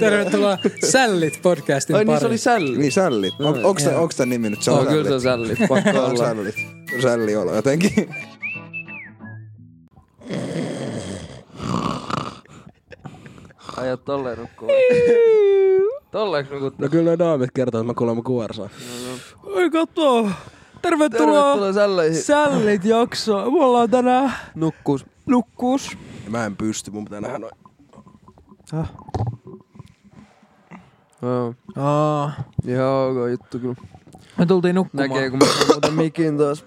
Tervetuloa Sällit podcastin Ai niin se pariin. oli sälli. Niin sällit. On, No, onks, onks tän nimi nyt? Se Oh, on kyllä se on sällit. sälli. Pakko olla. sällit. Sälli olo jotenkin. Ajat tolleen nukkuu. Tolleeks nukuttu? No kyllä daamit kertoo, että mä kuulemma kuorsaa. Oi kato. Tervetuloa Tervetuloa sälleihin. Sällit jaksoon. Me ollaan tänään Nukkuus. nukkuus. Mä en pysty, mun pitää nähdä noin. Joo. Aa. Ihan ok juttu kyllä. Me tultiin nukkumaan. Näkee kun mä saan muuten mikin taas.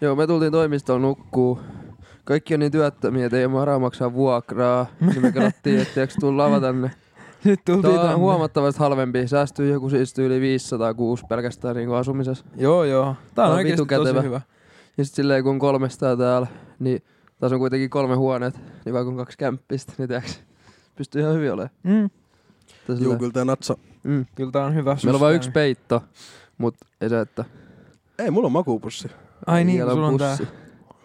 Joo, me tultiin toimistoon nukkuu. Kaikki on niin työttömiä, että ei ole varaa maksaa vuokraa. Niin me katsottiin, että eikö tuu lava tänne. Nyt tultiin Tämä on tänne. huomattavasti halvempi. Säästyy joku siis yli 506 pelkästään niin asumisessa. Joo, joo. Tää on on oikeesti tosi hyvä. Ja sit silleen kun on 300 täällä, niin tässä on kuitenkin kolme huoneet, niin vaikka on kaksi kämppistä, niin tiiäks, pystyy ihan hyvin olemaan. Mm. Tässä Juu, silleen- kyllä tää natsa. Mm. Kyllä tää on hyvä Meillä on vain yksi peitto, mut ei se, että... Ei, mulla on makuupussi. Ai niin, sulla on tää. pussi.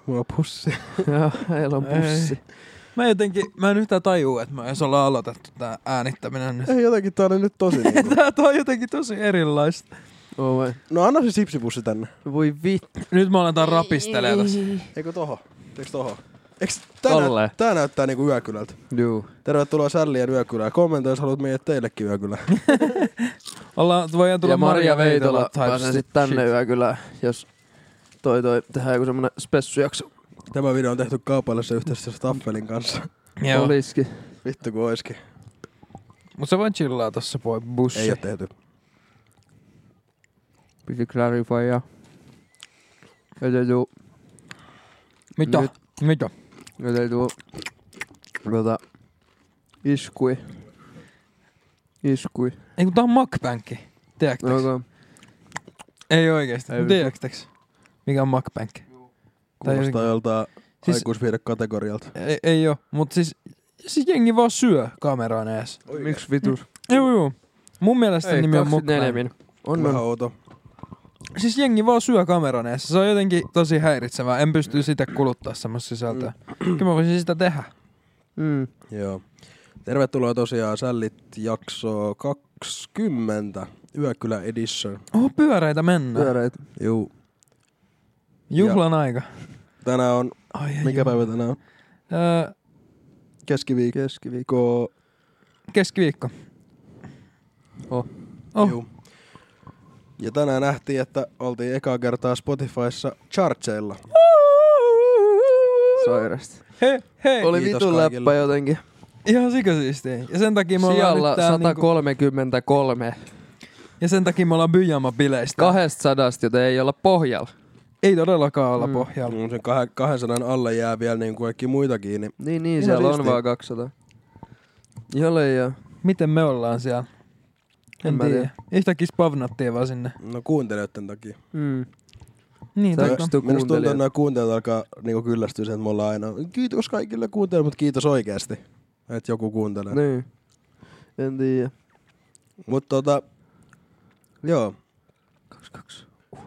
Mulla on pussi. Joo, heillä on pussi. Ei. Mä jotenkin, mä en yhtään tajuu, että me edes ollaan aloitettu tää äänittäminen nyt. Ei jotenkin, tää oli nyt tosi niinku. Tää on jotenkin tosi erilaista. Oh vai. No anna se sipsipussi tänne. Voi vittu. Nyt me aletaan rapistelee tässä. Eikö toho? Eikö toho? Tää, nä- tää näyttää niinku yökylältä? Juu. Tervetuloa Sällien yökylään. Kommentoi, jos haluat meidät teillekin yökylään. Ollaan, voidaan tulla Ja Maria Veitola type pääsee sit tänne yökylään, jos toi toi tehdään joku semmonen spessujakso. Tämä video on tehty kaupallisessa yhteistyössä Taffelin kanssa. Joo. Oliski. Vittu kun oiskin. Mut se voi chillaa tossa poi bussi. Ei oo tehty. Piti clarify ja... Että juu. Mitä? Nyt. Mitä? Että tuu... Tota... Iskui. Iskui. Ei kun tää on makpänkki. Tiedätkö? Okay. Ei oikeesti. Tiedätkö? Mikä on makpänkki? Tai Kuulostaa joltain Siis- aikuisviide kategorialta. Ei, ei oo. Mut siis, siis jengi vaan syö kameraan ees. Miksi vitus? Joo joo. Mun mielestä Ei, nimi on 24 mukbang. min. On, Vähän on. outo. Siis jengi vaan syö kameran eessä. Se on jotenkin tosi häiritsevää. En pysty sitä kuluttaa semmoista sisältöä. Kyllä mä voisin sitä tehdä. Mm. Joo. Tervetuloa tosiaan Sällit jakso 20. Yökylä edition. Oho, pyöreitä mennään. Pyöreit. Juu. Juhlan aika. Tänään on, Ai, ai, mikä ai. päivä tänään on? Öö, Keskiviikko. Keskiviikko. keskiviikko. Oh. Oh. Juu. Ja tänään nähtiin, että oltiin ekaa kertaa Spotifyssa chartseilla. Sairasti. Hei, hei. Oli Kiitos vitun kaikille. läppä jotenkin. Ihan sikasiistiä. Ja sen takia me ollaan Sijalla nyt täällä niinku, 133 ja sen takia me ollaan Byjama bileistä. 200, joten ei olla pohjalla. Ei todellakaan olla Mm. pohjalla. Mm, Sen kah- 200 alle jää vielä niin kuin kaikki muitakin. Niin Niin, niin, Ihan siellä risti. on vaan 200. Ihan leijaa. Miten me ollaan siellä? En, mä tiedä. Yhtäkkiä spavnattiin vaan sinne. no kuuntelijoiden takia. Mm. Niin, Sä Minusta tuntuu, että nämä kuuntelijat alkaa niinku kyllästyä siihen, että me ollaan aina kiitos kaikille kuuntelijoille, mutta kiitos oikeasti, että joku kuuntelee. Niin. En tiedä. Mutta tota, joo, 22. Uh.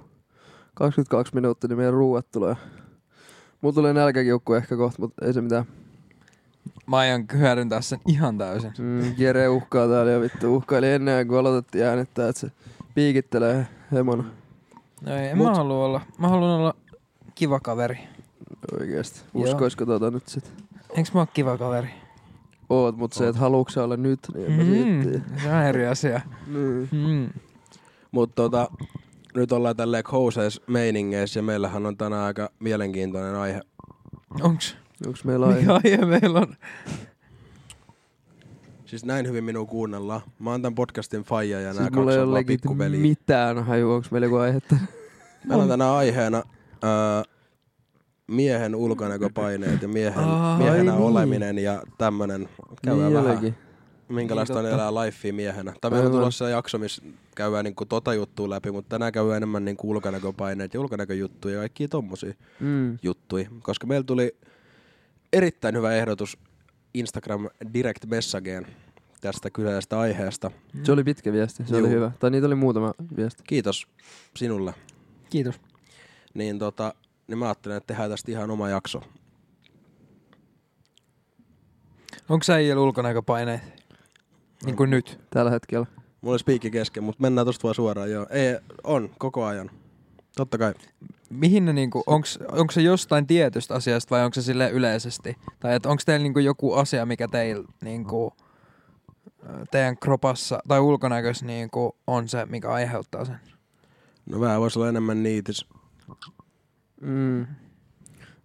22 minuuttia, niin meidän ruuat tulee. Mulla tulee nälkäkiukku ehkä kohta, mutta ei se mitään. Mä aion hyödyntää sen ihan täysin. Mm, Jere uhkaa täällä ja vittu uhkaili ennen kuin aloitettiin äänittää, että se piikittelee hemona. No ei, Mut- mä haluan olla, mä haluan olla kiva kaveri. Oikeesti. Joo. Uskoisko tota nyt sit? Eiks mä oo kiva kaveri? Oot, mut se, että haluuks olla nyt, niin en mä Mm, siitä. se on eri asia. Niin. Mm. mutta tota, nyt ollaan tälleen houseis meiningeissä ja meillähän on tänään aika mielenkiintoinen aihe. Onks? Onks meillä aihe? Mikä aihe meillä on? Siis näin hyvin minua kuunnellaan. Mä oon tämän podcastin faija ja Siis nämä kaksi on pikkuveliä. mitään haju, onks meillä joku aihetta? Meillä on tänään aiheena ää, miehen ulkonäköpaineet ja miehen, Ai miehenä niin. oleminen ja tämmönen. Käydään vähän, jotenkin. minkälaista Niin, on elää lifea miehenä. Tai meillä on tulossa jakso, missä käydään niinku tota juttua läpi, mutta tänään käydään enemmän niinku ulkonäköpaineet ja ulkonäköjuttuja ja kaikkia tommosia Mm. juttuja. Koska meillä tuli erittäin hyvä ehdotus Instagram Direct Messageen tästä kyseisestä aiheesta. Se oli pitkä viesti, se Juu. oli hyvä. Tai niitä oli muutama viesti. Kiitos sinulle. Kiitos. Niin, tota, niin mä ajattelin, että tehdään tästä ihan oma jakso. Onko äijällä ulkonäköpaineet? Niin kuin nyt. tällä hetkellä. Mulla oli spiikki kesken, mutta mennään tosta vaan suoraan. Joo. Ei, on, koko ajan. Totta kai. Mihin ne niinku, onks, onks se jostain tietystä asiasta vai onko se sille yleisesti? Tai et onko teillä niinku joku asia, mikä teillä niinku, teidän kropassa tai ulkonäkössä niinku on se, mikä aiheuttaa sen? No vähän voisi olla enemmän niitis. Mm.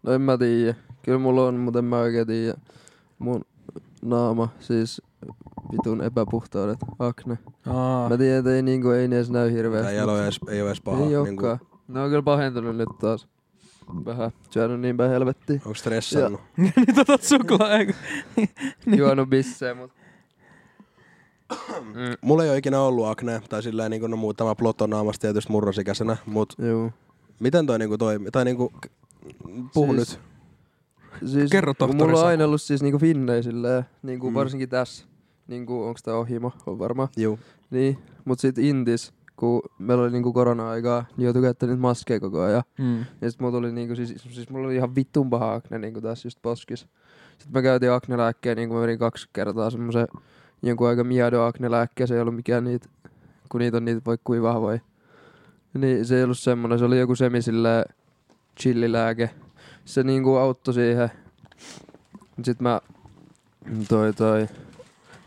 No en mä tiedä. Kyllä mulla on, mutta en mä oikein tiedä. Mun naama, siis vitun epäpuhtaudet, akne. Aa, Mä tiedän, että ei, niinku, ei ne edes näy hirveästi. Tää ei ole edes, ei ole edes paha. Ei Niinku. Ne on kyllä pahentunut nyt taas. Vähän. Syönyt niin päin helvettiin. onko stressannut? nyt otat suklaa. Niin. Juonut bissejä, mut... Mm. Mulla ei ole ikinä ollut akne, tai silleen niinku no muutama plotonaamasta tietysti murrosikäisenä, mut Juu. miten toi niinku toimii? Tai niinku, puhu Siis- nyt. Siis, Kerro, tohtori Mulla on aina ollut siis niinku finnei silleen, niinku mm. varsinkin tässä. Niinku, onks tää ohimo? On varmaan. Juu. Niin, mut sit Intis, kun meillä oli niinku korona-aikaa, niin joutui käyttämään niitä maskeja koko ajan. Mm. Ja sit mulla tuli niinku, siis, siis mulla oli ihan vittun paha akne niinku tässä just poskis. Sitten mä käytin aknelääkkeen, niinku mä menin kaksi kertaa semmosen jonkun aika miado aknelääkkeen, se ei ollut mikään niitä, kun niitä on niitä voi kuin vahvoja. Niin se ei ollut semmonen, se oli joku semi silleen chillilääke. Se niinku auttoi siihen. Sitten mä, toi toi,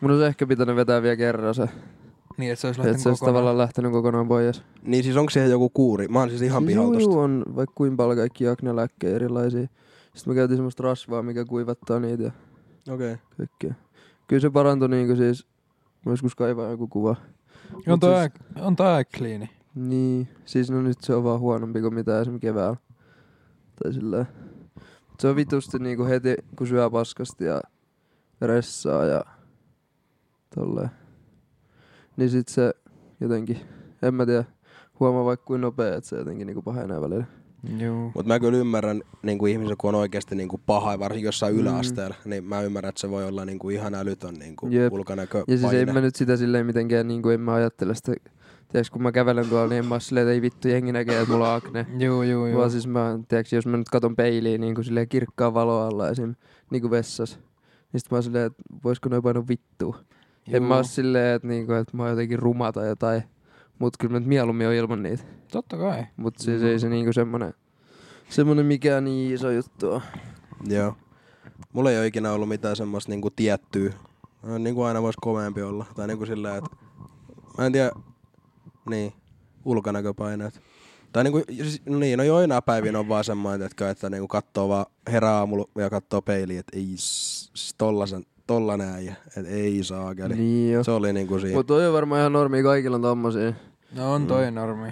mun olisi ehkä pitänyt vetää vielä kerran se, Niin, että se olisi että se lähtenyt olisi kokonaan. tavallaan lähtenyt kokonaan pois. Niin siis onko siihen joku kuuri? Mä oon siis ihan Siis pihalla tosta. juu, on vaikka kuinka paljon kaikki aknelääkkejä erilaisia. Sitten me käytiin semmoista rasvaa, mikä kuivattaa niitä ja Okei. Okay. kaikkea. Kyllä se parantui niinku siis, mä joskus kaivaa joku kuva. On Mut toi, siis- on toi aika kliini. Niin, siis no nyt se on vaan huonompi kuin mitä esimerkiksi keväällä. Tai silleen. Se on vitusti niinku heti, kun syö paskasti ja ressaa ja tolleen. Niin sit se jotenkin, en mä tiedä, huomaa vaikka kuin nopea, että se jotenkin niinku pahenee välillä. Mutta mä kyllä ymmärrän niinku ihmisen, kun on oikeasti niinku paha, varsinkin jossain Mm. yläasteella, niin mä ymmärrän, että se voi olla niinku ihan älytön niinku Jep. ulkonäkö Ja siis en mä nyt sitä silleen mitenkään, niin kuin en mä ajattele sitä, tiedätkö, kun mä kävelen tuolla, niin en mä oo silleen, että ei vittu jengi näkee, että mulla on akne. Juu, juu, juu. Vaan siis mä, tiedätkö, jos mä nyt katon peiliin niin kuin silleen kirkkaan valo alla esim. niin kuin vessas, niin sit mä oon silleen, että voisiko noin painua vittua. En mä oo silleen, että, niinku, että mä oon jotenkin ruma tai jotain. Mut kyllä mä nyt mieluummin on ilman niitä. Totta kai. Mut siis ei se niinku semmonen, semmonen mikään niin iso juttu on. Joo. Mulla ei ole ikinä ollut mitään semmoista niinku tiettyä. No, Niinku aina voisi komeampi olla. Tai niinku silleen, että mä en tiedä, niin, ulkonäköpaineet. Tai niinku, siis, no niin, no joinain päivinä on vaan semmoinen, että, että niinku kattoo vaan herää aamulla ja kattoo peiliin, että ei s- s- tollasen, tollanen äijä, että ei saakeli. Niin. Niin jo. Se oli niinku siinä. Mut toi on varmaan ihan normi, kaikilla on tommosia. No on toi normi.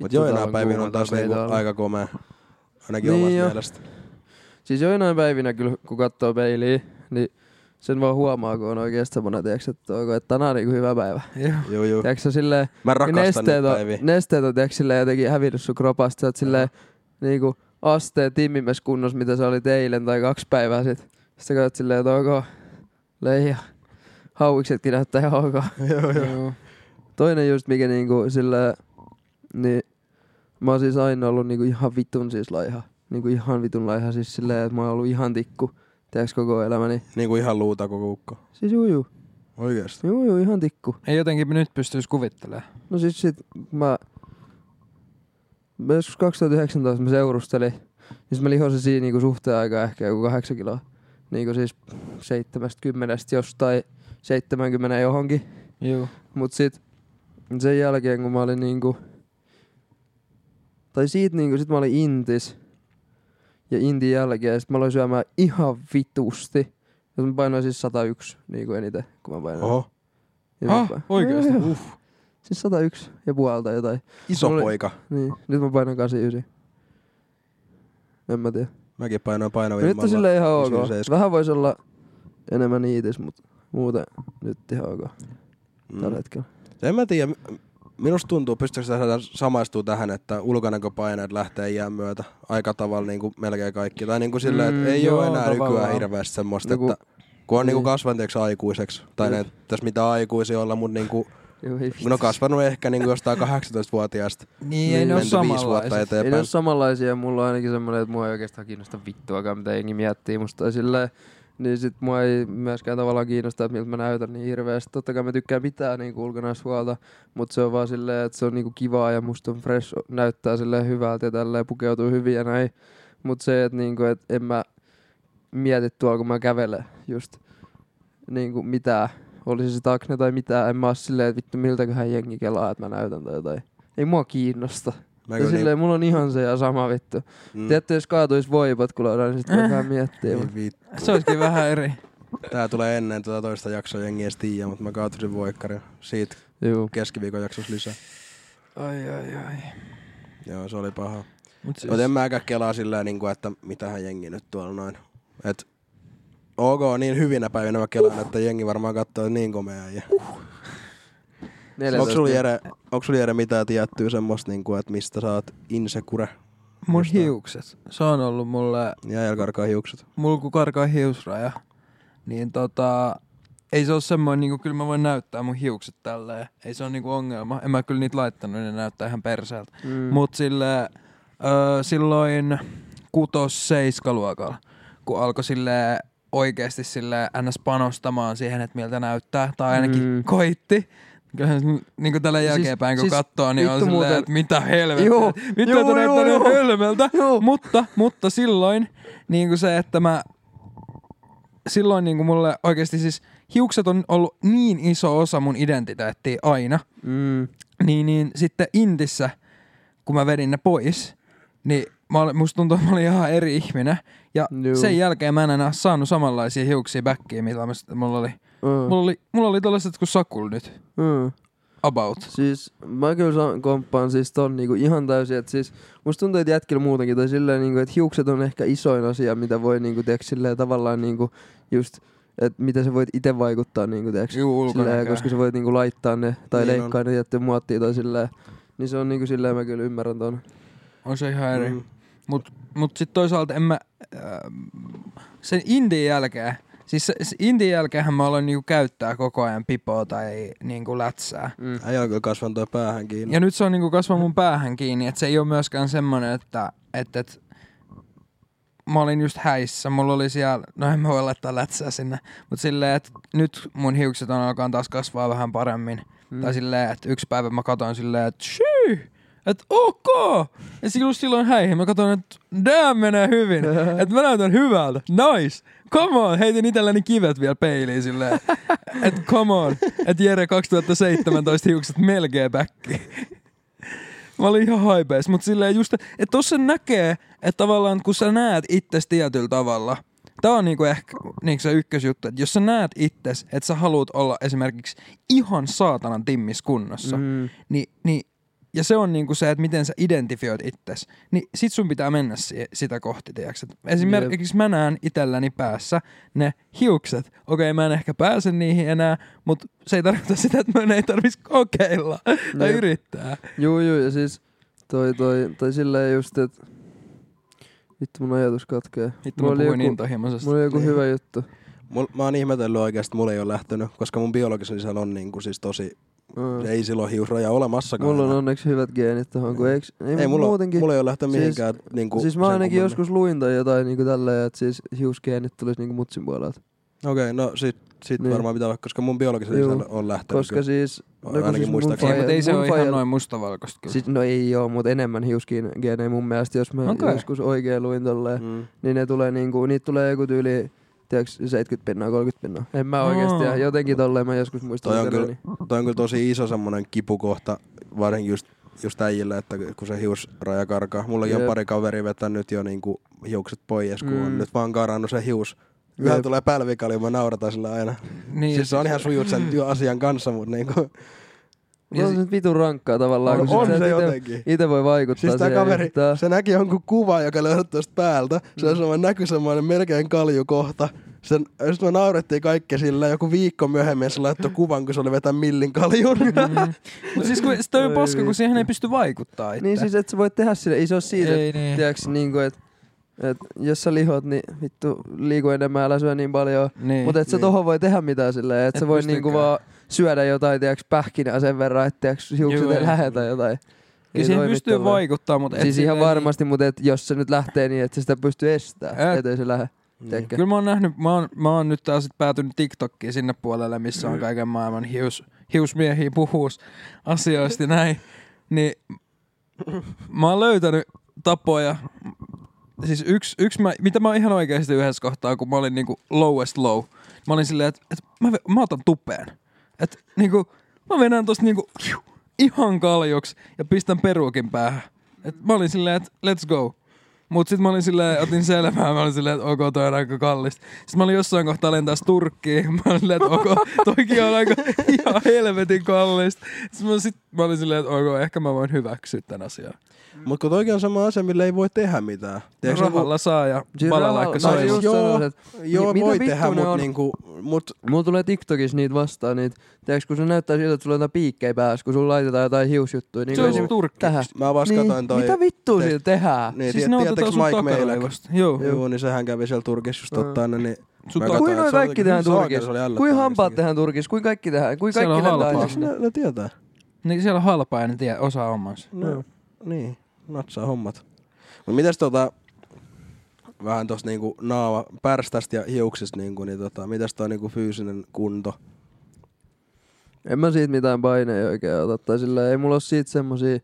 Mut joinain päivinä on taas niinku aika komea. Ainakin Niin omasta jo. mielestä. Siis joinain päivinä kyllä, kun katsoo peiliin, niin sen vaan huomaa, kun on oikeesti semmonen, tiiäks, että, onko, että tänään on niinku hyvä päivä. Joo. Tiedätkö sä silleen, Mä kun rakastan nesteet on, päiviä. nesteet on tiedätkö, silleen jotenkin hävinnyt sun kropasta. Sä oot silleen niinku asteen timmimässä kunnossa, mitä sä olit eilen tai kaksi päivää sit. Sitten sä katsot silleen, että ok, leija. Hauiksetkin näyttää ihan ok. joo, joo. Toinen just mikä niinku silleen, niin mä oon siis aina ollut niinku ihan vitun siis laiha. Niinku ihan vitun laiha siis silleen, että mä oon ollut ihan tikku. Tiedätkö koko elämäni? Niinku ihan luuta koko ukko. Siis juu juu, Oikeesti. juu juu, ihan tikku. Ei jotenkin nyt pystyisi kuvittelemaan. No siis sit mä, mä joskus 2019 mä seurustelin, niin mä lihosin siinä niinku suhteen aikaa ehkä joku kahdeksan kiloa. Niinku siis 70 jostain 70 johonkin. Juu. Mut sit sen jälkeen kun mä olin niinku, tai siitä niinku sit mä olin intis. Ja intin jälkeen sit mä aloin syömään ihan vitusti. Ja mä painoin siis 101 niinku eniten, kun mä painoin. Oho. Ja Ah, oikeesti? Joo, joo. Uff. Siis 101 ja puolta jotain. Iso oli- poika. Niin, nyt mä painan 89. En mä tiedä. Mäkin painoin No painovimmalla. nyt on silleen ihan ok. 97. Vähän voisi olla enemmän niitis, mutta muuten nyt ihan ok Mm. tällä hetkellä. En mä tiedä. Minusta tuntuu, pystyykö sitä samaistuu tähän, että ulkonäköpaineet lähtee iän myötä aika tavalla niin kuin melkein kaikki. Tai niin kuin silleen, että Mm, ei joo, ole enää nykyään tavallaan. hirveästi semmoista, No kun- että kun on niin kuin niin. kasvanut aikuiseksi, tai ne tässä mitä aikuisia olla, mutta niin kuin, Kun on kasvanut ehkä niin jostain 18-vuotiaasta Niin, ei ne ole menty viisi vuotta samanlaiset. Ei ne ole samanlaisia, mulla on ainakin semmonen, että mua ei oikeastaan kiinnosta vittuakaan, mitä jengi miettii musta. Tai silleen, Niin sit mua ei myöskään tavallaan kiinnosta, että miltä mä näytän niin hirveästi. Totta kai mä tykkään pitää niinku ulkonaishuolta, mutta se on vaan silleen, että se on niinku kivaa ja musta on fresh, näyttää silleen hyvältä ja tälleen pukeutuu hyvin ja näin. Mutta se, että niinku, et en mä mieti tuolla, kun mä kävelen just niinku mitään. Olisi se takne tai mitään, en mä oo silleen, että vittu miltäköhän jengi kelaa, että mä näytän tai jotain. Ei mua kiinnosta. Mä Ja silleen, mulla on ihan se ja sama vittu. niin, mm, Tiedätkö, jos kaatuis voipotkuloida, niin sit voi vähän miettiä. ei mut- vittu. Se olisikin vähän eri. Tää tulee ennen tätä toista jaksoa, jengi ei edes tiedä, mutta mä kaatusin voikkarin. Siitä Juu. keskiviikon jaksossa lisää. Ai ai ai. Joo, se oli paha. Mut siis, Mutta en mäkään kelaa sillä niin kuin, että mitähän jengi nyt tuolla noin. Et ok, niin hyvinä päivinä mä kelaan, että jengi varmaan katsoo niin komea. Ja... Onko sulla, Jere, onko sulla Jere mitään tiettyä semmoista, niin kuin, että mistä sä oot insecure? mun jostain? hiukset. Se on ollut mulle, Ja Jel karkaa hiukset. mulla kun karkaa hiusraja, niin tota, ei se ole semmoinen, niinku, kyllä mä voin näyttää mun hiukset tälleen. Ei se ole niinku ongelma. En mä kyllä niitä laittanut, niin ne näyttää ihan perseeltä. Mm. Mut sille, öö, silloin kutos seiskaluokalla, kun alkoi sille oikeasti sille ns panostamaan siihen, että miltä näyttää, tai ainakin Mm. koitti. Kyllähän se niin kuin tällä Siis- jälkeenpäin, kun siis katsoo, niin on silleen, muuten- että mitä helvettiä. Joo, Mitä joo, näyttää joo, joo. hölmöltä. Joo. Mutta, mutta silloin niin kuin se, että mä silloin niin kuin mulle oikeasti siis hiukset on ollut niin iso osa mun identiteettiä aina, Mm. niin, niin sitten Intissä, kun mä vedin ne pois, niin mä olin, musta tuntuu, että mä olin ihan eri ihminen. Ja Juu. sen jälkeen mä en enää saanut samanlaisia hiuksia backiin, mitä mulla oli. Mm. Mulla oli, mulla oli tällaiset kuin Sakul nyt. Mm. About. Siis mä kyllä komppaan siis ton niinku ihan täysin, että siis musta tuntuu, että jätkillä muutenkin, tai silleen niinku, että hiukset on ehkä isoin asia, mitä voi niinku, tiedätkö, silleen tavallaan niinku just, että mitä sä voit itse vaikuttaa niinku, tiedätkö, Juu, silleen, koska sä voit niinku laittaa ne, tai Niin on. leikkaa ne tiettyyn muottiin tai silleen, niin se on niinku silleen mä kyllä ymmärrän ton. On se ihan eri. Mm. Mut, mut sit toisaalta en mä, äh, sen indin jälkeen, siis se, se indin jälkeenhän mä aloin niinku käyttää koko ajan pipoa tai niinku lätsää. Mm. Äijä on kyllä kasvanut toi päähän kiinni. Ja nyt se on niinku kasvanut mun päähän kiinni, että se ei ole myöskään semmonen, että, että, että mä olin just häissä, mulla oli siellä, no en mä voi laittaa lätsää sinne, mutta silleen, että nyt mun hiukset on alkaa taas kasvaa vähän paremmin. Mm. Tai silleen, että yksi päivä mä katoin silleen, että shyy, että ok. Ja silloin silloin häihin mä katsoin, että damn menee hyvin. että mä näytän hyvältä. Nice. Come on. Heitin itselleni kivet vielä peiliin silleen. että come on. Että Jere 2017 hiukset melkein backi. Mä olin ihan haipees, mutta silleen just, että tossa näkee, että tavallaan kun sä näet itses tietyllä tavalla, Tää on niinku ehkä niinku se ykkösjuttu, että jos sä näet itses, että sä haluat olla esimerkiksi ihan saatanan timmis kunnossa, mm. Mm. niin, niin, ja se on niinku se, että miten sä identifioit itses, niin sit sun pitää mennä si- sitä kohti, tiiäks. Esimerkiksi mä näen itselläni päässä ne hiukset. Okei, mä en ehkä pääse niihin enää, mutta se ei tarkoita sitä, että mä ei tarvis kokeilla tai Jep. yrittää. Juu, juu, ja siis toi, toi, toi silleen just, että vittu mun ajatus katkee. Vittu Mulla mä puhuin joku- intohimoisesti. Mulla oli joku Niin. hyvä juttu. Mul, mä oon ihmetellyt oikeasti, mulla ei ole lähtenyt, koska mun biologisen isän on niinku siis tosi, Mm. ei silloin hiusraja olemassakaan. Mulla on onneksi hyvät geenit tohon, kun eiks, ei, ei, mulla, muutenkin. mulla ei ole lähtenyt Siis- mihinkään niinku siis mä ainakin kummemmin. joskus luin tai jotain niinku tälleen, että siis hiusgeenit tulis niinku mutsin puolelta. Okei, okay, no sit, sit Niin. varmaan pitää olla, koska mun biologisen Juu. isällä on lähtenyt. Koska kyllä. siis... Ainakin kun siis mun muistaakseni. Ei, mutta ei se ole ihan noin mustavalkoista kyllä. Siis, no ei oo, mutta enemmän hiusgeenejä mun mielestä, jos mä Okei. joskus oikein luin tolleen. Mm. Niin ne tulee niinku, niitä tulee joku tyyli, tiedätkö, 70 pinnaa, 30 pinnaa. En mä oikeesti, ja jotenkin tolleen mä joskus muistan. Toi on, kyllä, toi on kyllä tosi iso semmonen kipukohta, varsinkin just, just äijille, että kun se hiusraja karkaa. Mullakin on Jep. pari kaveri vetänyt jo niinku hiukset pois, kun Mm. on nyt vaan karannut se hius. Yhä Jep. tulee pälvikali, mä naurataan sillä aina. Niin, siis se on ihan sujut sen asian kanssa, mutta niinku, Mutta on se nyt vitun rankkaa tavallaan, on, kun on se et ite- jotenkin. Ite voi vaikuttaa Siis siihen kaveri, yhtään. se näki jonkun kuvan, joka löydät tuosta päältä. Se on semmoinen, näkyi semmoinen melkein kaljukohta. Sen, sitten me naurettiin kaikki sillä joku viikko myöhemmin se laittoi kuvan, kun se oli vetänyt millin kaljun. Mm. Mutta siis kun, toi on paska, kun siihen ei pysty vaikuttaa itse. Niin siis, että sä voit tehdä sille, ei se ole siitä, ei, että niin. tiedätkö, niinku, että et jos sä lihot, niin vittu liiku enemmän, älä syö niin paljon. niin. Mutta et sä niin. tohon voi tehdä mitään silleen, että Et sä pystykään. niinku vaan syödä jotain, tiedätkö, pähkinää sen verran, että tiedätkö, hiukset ei ei. lähetä jotain. Kyllä siihen pystyy tolleen. vaikuttaa, mutta Siis ihan silleen varmasti, mutta et jos se nyt lähtee niin, että se sitä pystyy estämään, Et- ettei se lähde. Tiedätkö? Kyllä mä oon nähnyt, mä oon, mä oon nyt taas päätynyt TikTokkiin sinne puolelle, missä on kaiken maailman hius, hiusmiehiä puhuus asioista näin. Niin mä oon löytänyt tapoja. Siis yksi, yksi mä, mitä mä oon ihan oikeasti yhdessä kohtaa, kun mä olin niinku lowest low. Mä olin silleen, että et mä, mä otan tupeen. Että niinku, mä vedän tosta niinku ihan kaljuksi ja pistän peruukin päähän. Et mä olin silleen, että let's go. Mut sit mä olin silleen, otin selvää, mä olin silleen, että ok, toi on aika kallista. Sitten mä olin jossain kohtaa lentäis Turkkiin, mä olin silleen, että ok, toikin on aika ihan helvetin kallista. Sitten mä, sit mä olin silleen, että ok, ehkä mä voin hyväksyä tämän asian. Mut kun toikin on sama asia, millä ei voi tehdä mitään. Tiedätkö, niinku- Rahalla saa ja Siis balalaikka no, soilu. just joo, sanoisin, että Joo, mitä voi tehdä, ne mut, on? niinku, mut Mulla tulee TikTokissa niitä vastaan, niitä, tiedätkö, kun se näyttää siltä, että sulla on jotain piikkejä päässä, kun sulla laitetaan jotain hiusjuttuja. Niin Se kuin on esim- Turkki. tähän. mä vasta Niin, katoin toi... mitä vittua te- sillä tehdään? Niin, Siis siis ne otetaan sun Mike Meilek? takaraivosta. Joo. Joo, niin sehän kävi siellä Turkissa just Mm. ottaa ne, niin... Katsoin, Kuinka että noin kaikki tehdään Turkissa? Kuinka hampaat tehdään Turkissa? Kuinka kaikki tehdään? Kuinka Siellä kaikki on lentää halpaa. sinne? Ne, ne tietää. Niin siellä on halpaa ja ne tie, osaa hommansa. No, niin, natsaa hommat. Mut mitäs tota, vähän tosta niinku naama, pärstästä ja hiuksista niinku, niin tota, mitäs toi niinku fyysinen kunto? En mä siitä mitään paineja oikein ota. Tai sillä ei mulla ole siitä semmosia...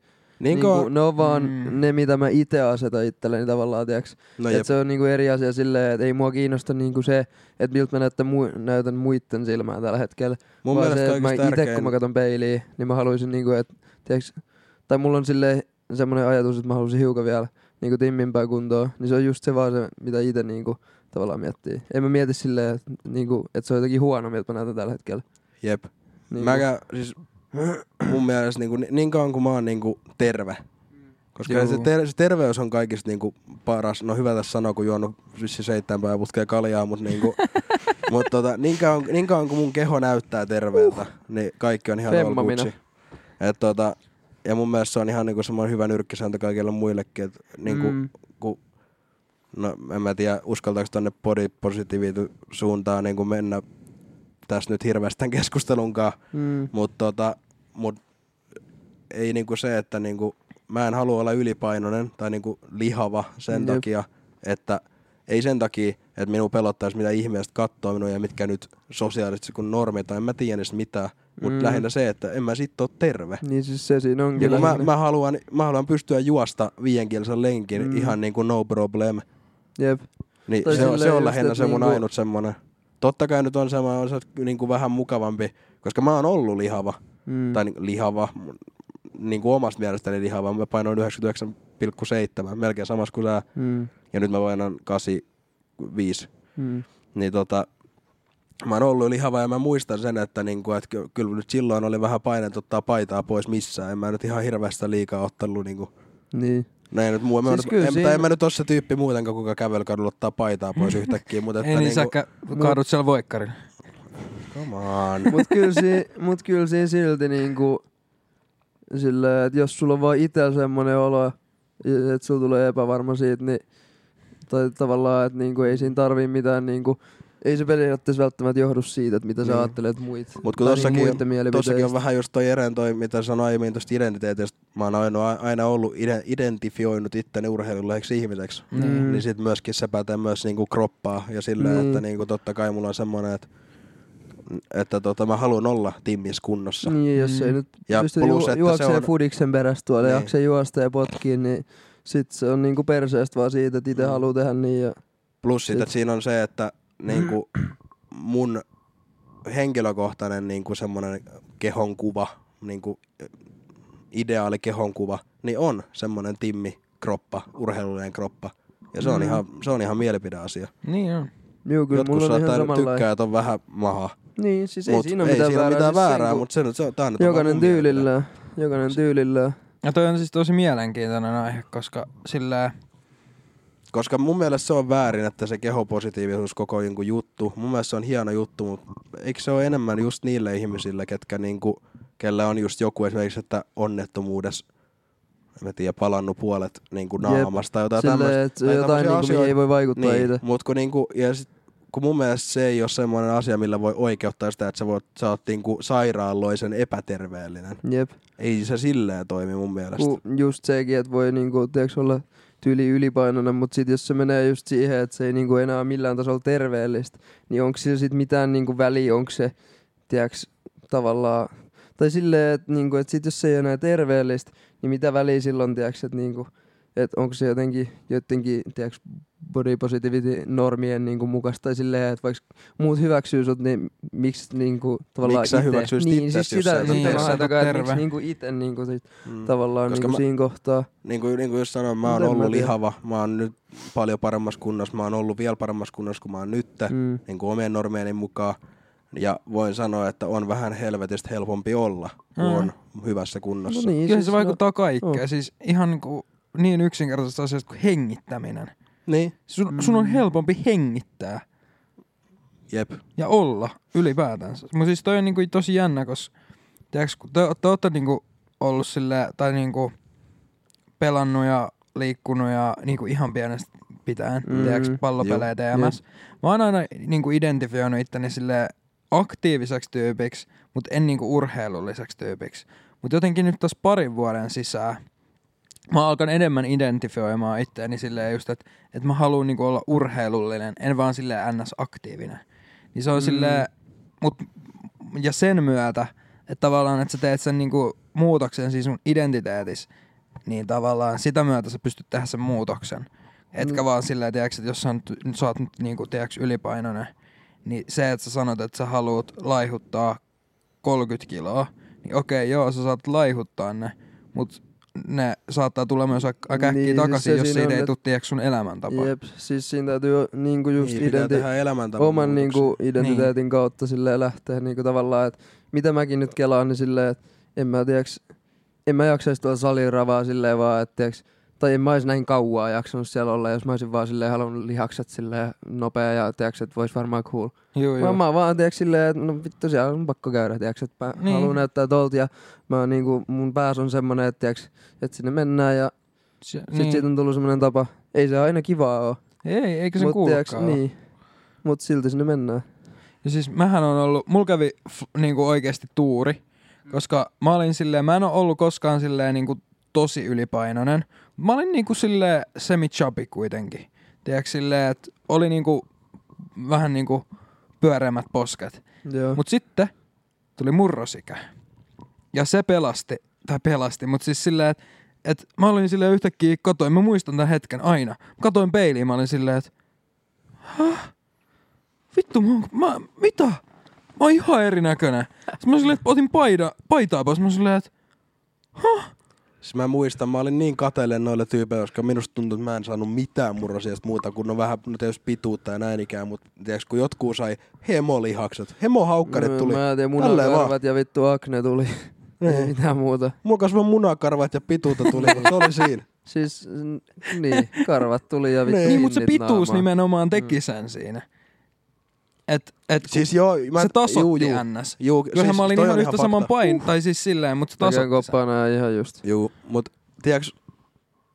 Niinku, Niinku, ne on vaan Mm. ne, mitä mä itse asetan itselleni tavallaan, tiiäks. no et jep, se on niinku eri asia silleen, että ei mua kiinnosta niinku se, että miltä mä näytän, mu- näytän muitten silmään tällä hetkellä. mun vaan mielestä se, että mä tärkein... kun mä katson peiliin, niin mä haluaisin niinku, että, tiiäks, tai mulla on silleen semmoinen ajatus, että mä haluaisin hiukan vielä niinku timmimpää kuntoa, niin se on just se vaan se, mitä itse niinku tavallaan miettii. En mä mieti silleen, että niinku, et se on jotenkin huono, miltä mä näytän tällä hetkellä. Jep. Niinku, Mäkä, siis mun mielestä niinku, ni- niin kauan kuin mä oon niinku terve. Koska Joo. se, ter- se, terveys on kaikista niinku paras. No hyvä tässä sanoa, kun juonut vissi seitsemän päivää putkeen kaljaa, mutta niinku, mut tota, niin, kauan, niin kauan kuin mun keho näyttää terveeltä, uh. niin kaikki on ihan. Gucci. Et tota, ja mun mielestä se on ihan niinku semmoinen hyvä nyrkkisääntö kaikille muillekin, että niinku, Mm. kun, no en mä tiedä, uskaltaako tonne body positivity suuntaan niinku mennä tässä nyt hirveästi tämän keskustelunkaan, Mm. mutta tota, mut ei niinku se, että niinku, mä en halua olla ylipainoinen tai niinku lihava sen Jep. takia, että ei sen takia, että minun pelottaisi mitä ihmiset katsoo minua ja mitkä nyt sosiaalisesti kun normit tai en mä tiedä niistä mitään, mutta Mm. lähinnä se, että en mä sit ole terve. Niin siis se siinä onkin. Ja kun mä, mä, haluan, mä haluan pystyä juosta viienkielisen lenkin Mm. ihan niinku no problem. Jep. Niin Tai se, on, se on lähinnä se mun niinku- ainut semmonen. Totta kai nyt on semmoinen on se niinku vähän mukavampi, koska mä oon ollut lihava. Mm. Tai niinku lihava, niin kuin omasta mielestäni lihava. Mä painoin 99,7, melkein samassa kuin sä. Mm. Ja nyt mä painan 85. Mm. Niin tota, mä oon ollut lihava ja mä muistan sen, että, niinku, että ky- kyllä nyt silloin oli vähän paineet ottaa paitaa pois missään. En mä nyt ihan hirveästä liikaa ottanut niinku, Niin. näin nyt muu. Siis kyllä en, siinä- en mä nyt oo se tyyppi muutenkaan, kuka kävelykadulla ottaa paitaa pois yhtäkkiä. Mutta että Ei niin, niinku, säkkä kaadut siellä voikkarilla. Come on. Mut kyllä, si, mut kyllä siinä silti niinku sillä, että jos sulla on vaan itsellä semmonen olo, että sulla tulee epävarma siitä, niin tai tavallaan, että niinku ei siinä tarvii mitään niinku, ei se periaatteessa välttämättä johdu siitä, että mitä sä Niin. ajattelet muit. Mut kun tossakin, on, tossakin on vähän just toi Eren toi, mitä sanoin aiemmin tosta identiteetistä. Mä oon aina, aina ollut ide- identifioinut itteni urheilulleeksi ihmiseksi. Niin. Mm. Niin sit myöskin se pätee myös niinku kroppaa ja silleen, Niin. että niinku totta kai mulla on semmonen, että että tota, mä haluan olla timmis kunnossa. Niin, jos ei Mm. nyt Ja pysty plus, ju- että se juoksee on- fudiksen perästä tuolla ja Niin. jaksaa juosta ja potkii, niin sit se on niinku perseestä vaan siitä, että itse Mm. haluaa tehdä niin ja Plus sit, Sit- että siinä on se, että niinku mun henkilökohtainen niinku semmonen kehonkuva, niinku ideaali kehonkuva, niin on semmonen timmi kroppa, urheilullinen kroppa. Ja se on, Mm. ihan, se on ihan mielipideasia. Niin on. Juu, kyllä Jotkut mulla on ihan saattaa tykkää, että on vähän maha. Niin, siis ei Mut siinä ole ei mitään siinä väärää. mitään siis väärää, sen, kun mutta se, se, tää nyt on Jokainen tyylillään. Jokainen tyylillään. Ja toi on siis tosi mielenkiintoinen aihe, koska sillä Koska mun mielestä se on väärin, että se kehopositiivisuus koko niinku juttu. Mun mielestä se on hieno juttu, mutta eikö se ole enemmän just niille ihmisille, ketkä niinku, kellä on just joku esimerkiksi, että onnettomuudessa en mä tiedä, palannut puolet niinku naamasta tai jotain tämmöistä. jotain niinku, mihin ei voi vaikuttaa niin, itse. mut kun, niinku, ja sit, kun mun mielestä se ei ole semmoinen asia, millä voi oikeuttaa sitä, että sä, voit, sä oot niinku sairaaloisen epäterveellinen. Jep. Ei se silleen toimi mun mielestä. Ku just sekin, että voi niinku, tiiäks, olla tyyli ylipainoinen, mutta sitten jos se menee just siihen, että se ei niinku enää millään tasolla terveellistä, niin onko sillä sitten mitään niinku väliä, onko se, tiedäks, tavallaan, tai silleen, että niinku, et sit jos se ei ole enää terveellistä, niin mitä väliä silloin, tiedäks, että niinku, et onko se jotenkin, jotenkin, tiedäks, body positivity normien niinku mukaista, tai silleen, että vaikka muut hyväksyy sut, niin miksi niinku tavallaan Miksi sä hyväksyisit niin, siis jos sitä, sä et sitä ole mä terve? haen takaa, että terve. miksi niinku ite niinku sit, Mm. tavallaan Koska niinku mä- siinä kohtaa. Niin kuin, niin kuin just sanoin, mä oon Mut en mä ollut tiedä. lihava. Mä oon nyt paljon paremmassa kunnossa. Mä oon ollut vielä paremmassa kunnossa kuin mä oon nyt. Mm. Niin kuin omien normieni mukaan. Ja voin sanoa, että on vähän helvetistä helpompi olla, kun Mm. on hyvässä kunnossa. No niin, Kyllä siis se vaikuttaa kaikkeen. oh. Siis ihan niinku, niin yksinkertaisesta asiasta kuin hengittäminen. Niin, Sun, sun on helpompi hengittää jep. ja olla ylipäätänsä. Mutta siis toi on niinku tosi jännä, koska tiiäks, kun te, te olette niinku ollut sille tai niinku pelannut ja liikkunut ja niinku ihan pienestä pitäen, Mm, mm, tiiäks, pallopelejä TMS. Mä oon aina niinku identifioinut itteni sille aktiiviseksi tyypiksi, mutta en niinku urheilulliseksi tyypiksi. Mutta jotenkin nyt tässä parin vuoden sisään mä alkan enemmän identifioimaan itteeni silleen just, että et mä haluan niinku olla urheilullinen, en vaan silleen ns-aktiivinen. Niin se on Mm. silleen, mut, ja sen myötä, että tavallaan, että sä teet sen niinku muutoksen siis sun identiteetis, niin tavallaan sitä myötä sä pystyt tehdä sen muutoksen. Etkä Mm. vaan silleen, tiedätkö, että jos sä, nyt, nyt sä oot nyt niinku, tiedätkö, ylipainoinen, niin se, että sä sanot, että sä haluat laihuttaa 30 kiloa, niin okei, joo, sä saat laihuttaa ne, mutta ne saattaa tulla myös aika äkkiä Niin, siis takaisin, se jos siitä on, ei tule, tiedätkö, sun elämäntapa. Jep, siis siinä täytyy niinku just niin, identi- oman niinku identiteetin kautta silleen lähteä niinku tavallaan, että mitä mäkin nyt kelaan, niin silleen, että en mä tiedäks, en mä jaksaisi tuolla salin ravaa silleen vaan, että tiedäks, tai en mä olisi näin kauaa jaksanut siellä olla, jos mä olisin vaan silleen halunnut lihakset silleen nopea ja tiedäks, että vois varmaan cool. Joo, joo. mä vaan tiedäks silleen, että no vittu siellä on pakko käydä, tiedäks, että mä Niin. haluan näyttää tolta ja mä niinku, mun pääs on semmonen, että tiedäks, että sinne mennään ja Se, sit siitä niin. on tullut semmonen tapa. Ei se aina kivaa oo. Ei, eikä tiedäks, kuulukaan. Niin. Mut silti sinne mennään. Ja siis mähän on ollut, mulla kävi f- niinku oikeesti tuuri, koska mä olin silleen, mä en ole ollut koskaan silleen niinku tosi ylipainoinen. Mä olin niinku silleen semi-chubby kuitenkin. Tiedätkö silleen, että oli niinku vähän niinku pyöreämmät posket. Joo. Mut sitten tuli murrosikä. Ja se pelasti, tai pelasti, mutta siis silleen, että et mä olin silleen yhtäkkiä, katoin, mä muistan tämän hetken aina. Katoin peiliin, mä olin silleen, että? Vittu, mä, oon- mä, mitä? Mä oon ihan erinäköinen. Sitten mä silleen, että otin paida, paitaa pois, mä silleen, että Siis mä muistan, mä olin niin kateellinen noille tyypeille, koska minusta tuntui, että mä en saanut mitään murrosiasta muuta kuin no vähän no tietysti pituutta ja näin ikään, mutta tiedätkö, kun jotkut sai hemolihakset, hemohaukkarit No, tuli. Mä en tiedä, munakarvat ja vittu akne tuli. Ei Niin. mitään muuta. Mulla kasvoi munakarvat ja pituutta tuli, mutta se oli siinä. Siis n- niin, karvat tuli ja vittu Niin, niin, mutta se pituus naamaan. nimenomaan teki sen siinä. Et, et Siis joo, mä, se tasotti juu, juu, ns. juu, Kyllähän siis mä olin ihan yhtä saman pain, tai siis silleen, mutta se tasotti sen. koppana ihan just. Juu, mut tiedätkö,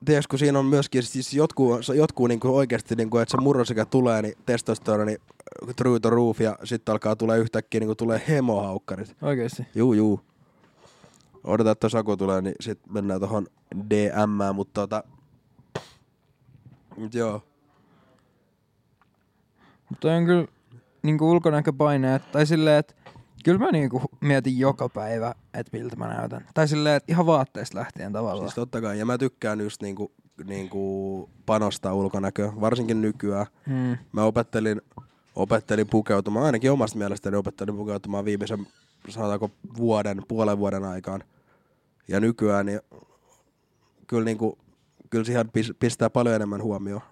tiedätkö, kun siinä on myöskin siis jotkut, jotkut niinku oikeasti, niinku, että se murrosikä tulee, niin testosteroni through the roof ja sitten alkaa tulee yhtäkkiä niinku tulee hemohaukkarit. Oikeesti. Juu, juu. Odotetaan, että Saku tulee, niin sitten mennään tohon DM, mutta tota... Mut joo. Mutta on kyllä niinku ulkonäköpaineet, tai silleen, että kyllä mä niinku mietin joka päivä, että miltä mä näytän. Tai silleen, että ihan vaatteista lähtien tavallaan. Siis totta kai. Ja mä tykkään just niinku, niinku panostaa ulkonäköön, varsinkin nykyään. Hmm. Mä opettelin, opettelin pukeutumaan, ainakin omasta mielestäni opettelin pukeutumaan viimeisen, sanotaanko vuoden, puolen vuoden aikaan. Ja nykyään, niin kyllä, niinku, kyllä siihen pis- pistää paljon enemmän huomioon.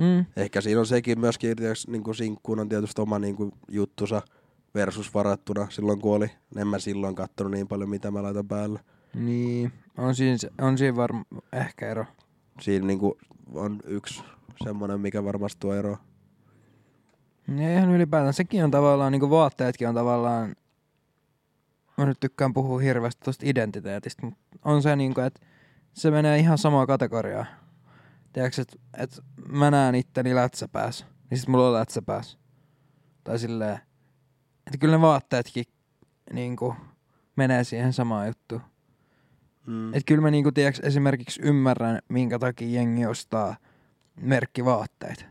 Hmm. Ehkä siinä on sekin myöskin, tietysti, niin kuin sinkkuun on tietysti oma niin kuin, juttusa versus varattuna silloin kun oli. En mä silloin kattonut niin paljon, mitä mä laitan päälle. Niin, on siinä, on siinä varmaan ehkä ero. Siinä niin kuin, on yksi semmoinen, mikä varmasti tuo eroa. Ja ihan ylipäätään sekin on tavallaan, niinku vaatteetkin on tavallaan, mä nyt tykkään puhua hirveästi tuosta identiteetistä, mutta on se niinku, että se menee ihan samaa kategoriaa. Tiedätkö, että et mä näen itteni lätsäpäässä, niin sit mulla on lätsäpäässä. Tai silleen, että kyllä ne vaatteetkin niinku menee siihen samaan juttuun. Mm. Et kyllä mä niinku tiiäks, esimerkiksi ymmärrän, minkä takia jengi ostaa merkkivaatteita.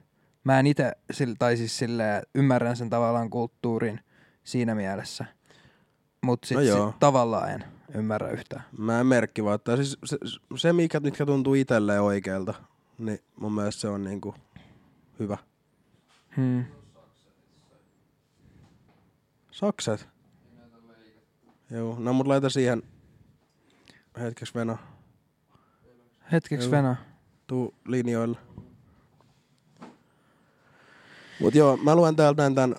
Mä en itse, tai siis silleen, ymmärrän sen tavallaan kulttuurin siinä mielessä. Mutta No sitten joo. sit tavallaan en ymmärrä yhtään. Mä en merkki vaan, että siis se, se mikä, mitkä tuntuu itselleen oikealta, niin mun mielestä se on niinku hyvä. Hmm. Sakset? Joo, no mut laita siihen hetkeksi Veno. Hetkeksi Joo. Venä. Tuu linjoille. Mut joo, mä luen täältä näin tän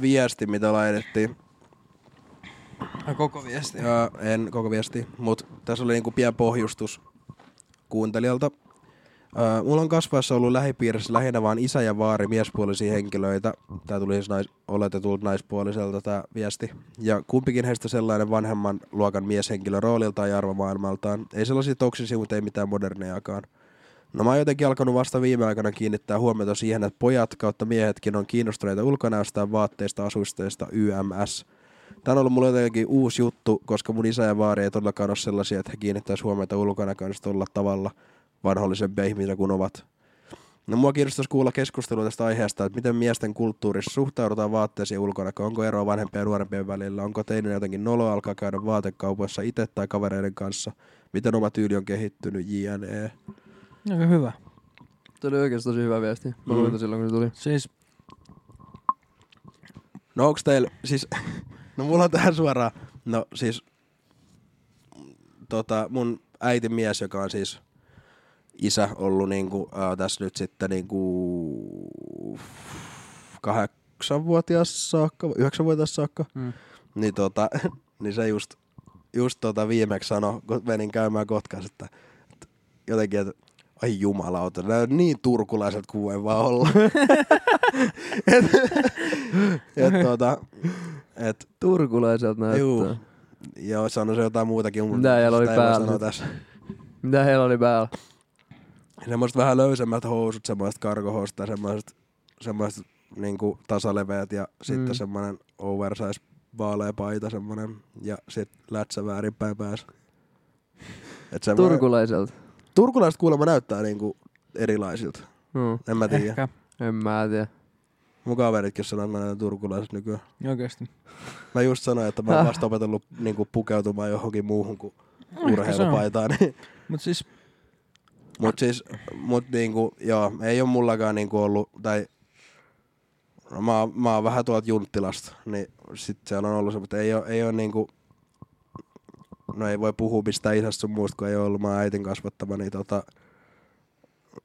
viesti, mitä laitettiin. Ai koko viesti. Ja en koko viesti, mutta tässä oli niinku pieni pohjustus kuuntelijalta. Öö, mulla on kasvaessa ollut lähipiirissä lähinnä vain isä ja vaari miespuolisia henkilöitä. Tää tuli siis nais, oletetulta naispuoliselta tää viesti. Ja kumpikin heistä sellainen vanhemman luokan mieshenkilö rooliltaan ja arvomaailmaltaan. Ei sellaisia toksisia, mutta ei mitään modernejakaan. No mä oon jotenkin alkanut vasta viime aikoina kiinnittää huomiota siihen, että pojat kautta miehetkin on kiinnostuneita ulkonäöstään, vaatteista, asusteista, YMS. Tämä on ollut mulle jotenkin uusi juttu, koska mun isä ja vaari ei todellakaan ole sellaisia, että he kiinnittäisi huomiota ulkonäköisesti tuolla tavalla vanhollisempia ihmisiä kuin ovat. No mua kiinnostaisi kuulla keskustelua tästä aiheesta, että miten miesten kulttuurissa suhtaudutaan vaatteisiin ulkonäköön. Onko eroa vanhempien ja nuorempien välillä? Onko teidän jotenkin nolo alkaa käydä vaatekaupoissa itse tai kavereiden kanssa? Miten oma tyyli on kehittynyt, jne. Aika hyvä. Se oli oikeesti tosi hyvä viesti. Mä mm. silloin, kun se tuli. Siis No onks teillä, siis, no mulla on tähän suoraan, no siis, tota, mun äitin mies, joka on siis isä ollut niinku, ää, tässä nyt sitten niinku kahdeksanvuotias saakka, yhdeksänvuotias saakka, Mm. niin tota, niin se just, just tota viimeksi sanoi, kun menin käymään Kotkassa, että, että jotenkin, että ai jumalauta, nämä on niin turkulaiset kuin voi vaan olla. et, et, tota, et, Turkulaiselta näyttää. juu, joo, sanoi se jotain muutakin, mutta Mitä heillä oli päällä. Mitä heillä oli päällä? Semmoiset vähän löysemmät housut, semmoiset kargohousut ja semmoiset, semmoiset niinku tasaleveät ja mm. sitten Mm. semmoinen oversize vaalea paita semmoinen ja sit lätsä väärinpäin päässä. Et semmoinen- Turkulaiselta. Turkulaiset kuulemma näyttää niinku erilaisilta. Mm. En mä tiedä. ehkä. En mä tiedä. Mun kaveritkin sanoo, että mä näytän turkulaiset nykyään. Oikeesti. Mä just sanoin, että mä oon vasta opetellut niinku pukeutumaan johonkin muuhun kuin on. urheilupaitaan. Niin. Mut siis Mut siis, mut niinku, joo, ei oo mullakaan niinku ollut, tai no mä, mä oon vähän tuolta Junttilasta, niin sit siellä on ollut se, mutta ei oo, ei oo niinku, no ei voi puhua mistään isästä sun muusta, kun ei oo ollut mä oon äitin kasvattama, niin tota,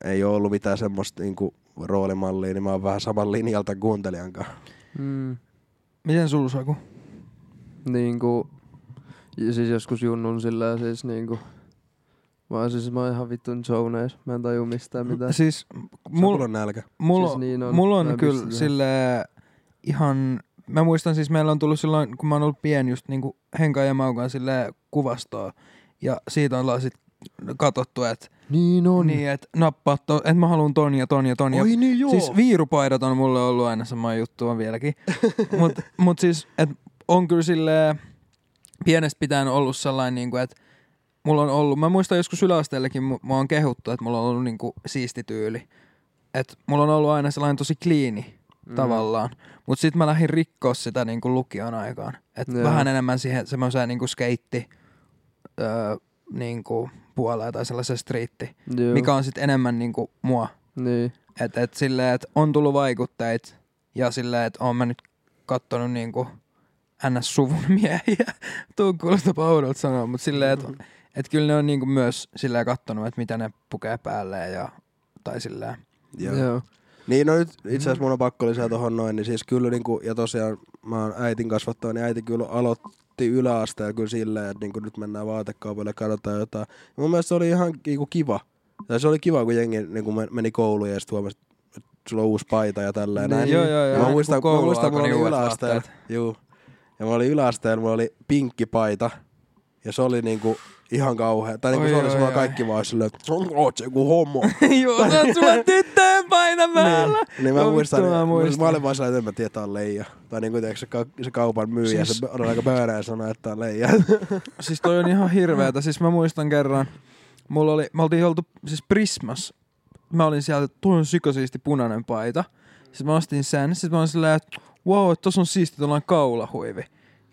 ei oo ollut mitään semmoista niinku roolimallia, niin mä oon vähän saman linjalta kuuntelijan kanssa. Mm. miten sulla Saku? Niinku, ja siis joskus junnun sillä siis niinku, mä, siis mä oon ihan vittun zoneis. Mä en taju mistään mitään. Siis Mulla on nälkä. mulla, Siis niin on. mulla on kyllä sille ihan, mä muistan siis meillä on tullut silloin, kun mä oon ollut pieni just niinku Henkan ja Maukan sille kuvastoa. Ja siitä ollaan sit katsottu, että Niin on. niin, et nappaa, to, että mä haluan ton ja ton ja ton. ja Oi niin joo. Siis viirupaidat on mulle ollut aina sama juttu on vieläkin. mut, mut siis, et on kyllä silleen, pienestä pitäen ollut sellainen, niinku, että mulla on ollut, mä muistan joskus yläasteellekin, mu- mua on kehuttu, että mulla on ollut niinku siisti tyyli. Että mulla on ollut aina sellainen tosi kliini mm. tavallaan. Mut sit mä lähdin rikkoa sitä niinku lukion aikaan. Et Joo. vähän enemmän siihen semmoiseen niinku skeitti öö, niinku puoleen tai sellaisen striitti, Joo. mikä on sit enemmän niinku mua. Niin. Et, et silleen, että on tullut vaikutteet ja silleen, että oon mä nyt kattonut niinku NS-suvun miehiä. Tuu kuulostaa oudolta sanoa, mutta silleen, että et kyllä ne on niinku myös silleen kattonut, että mitä ne pukee päälleen ja tai silleen. Joo. Joo. Niin, no nyt itse asiassa mun on pakko lisää tohon noin, niin siis kyllä niinku, ja tosiaan mä oon äitin kasvattava, niin äiti kyllä aloitti yläasteella kyllä silleen, että niinku nyt mennään vaatekaupalle ja katsotaan jotain. Ja mun mielestä se oli ihan niinku kiva. Tai se oli kiva, kun jengi niinku men- meni kouluun ja sit huomasi, että sulla on uusi paita ja tälleen näin. Niin, Joo, joo, joo. Ja mä muistan, mä muistan, mulla oli yläasteella. vaatteet. Juu. Ja mulla oli yläasteella, mulla oli pinkki paita Ja se oli niinku ihan kauhea. Tai niinku Oi, se oli oi, semmoinen oi. kaikki vaan silleen, että oot se joku homo. Joo, sä oot sulla tyttöjen paina päällä. niin mä muistan, mä muistan. mä olin vaan sellainen, että mä tiedän, että on leija. Tai niinku se, ka- se kaupan myyjä, Siis- se on aika pöydä ja sanoi, että on leija. Siis toi on ihan hirveetä. Siis mä muistan kerran, mulla oli, me oltiin oltu siis Prismas. Mä olin siellä, että tuo on sikasiisti punainen paita. Sitten mä ostin sen. Sitten mä olin silleen, että wow, että tossa on siisti tuollainen kaulahuivi.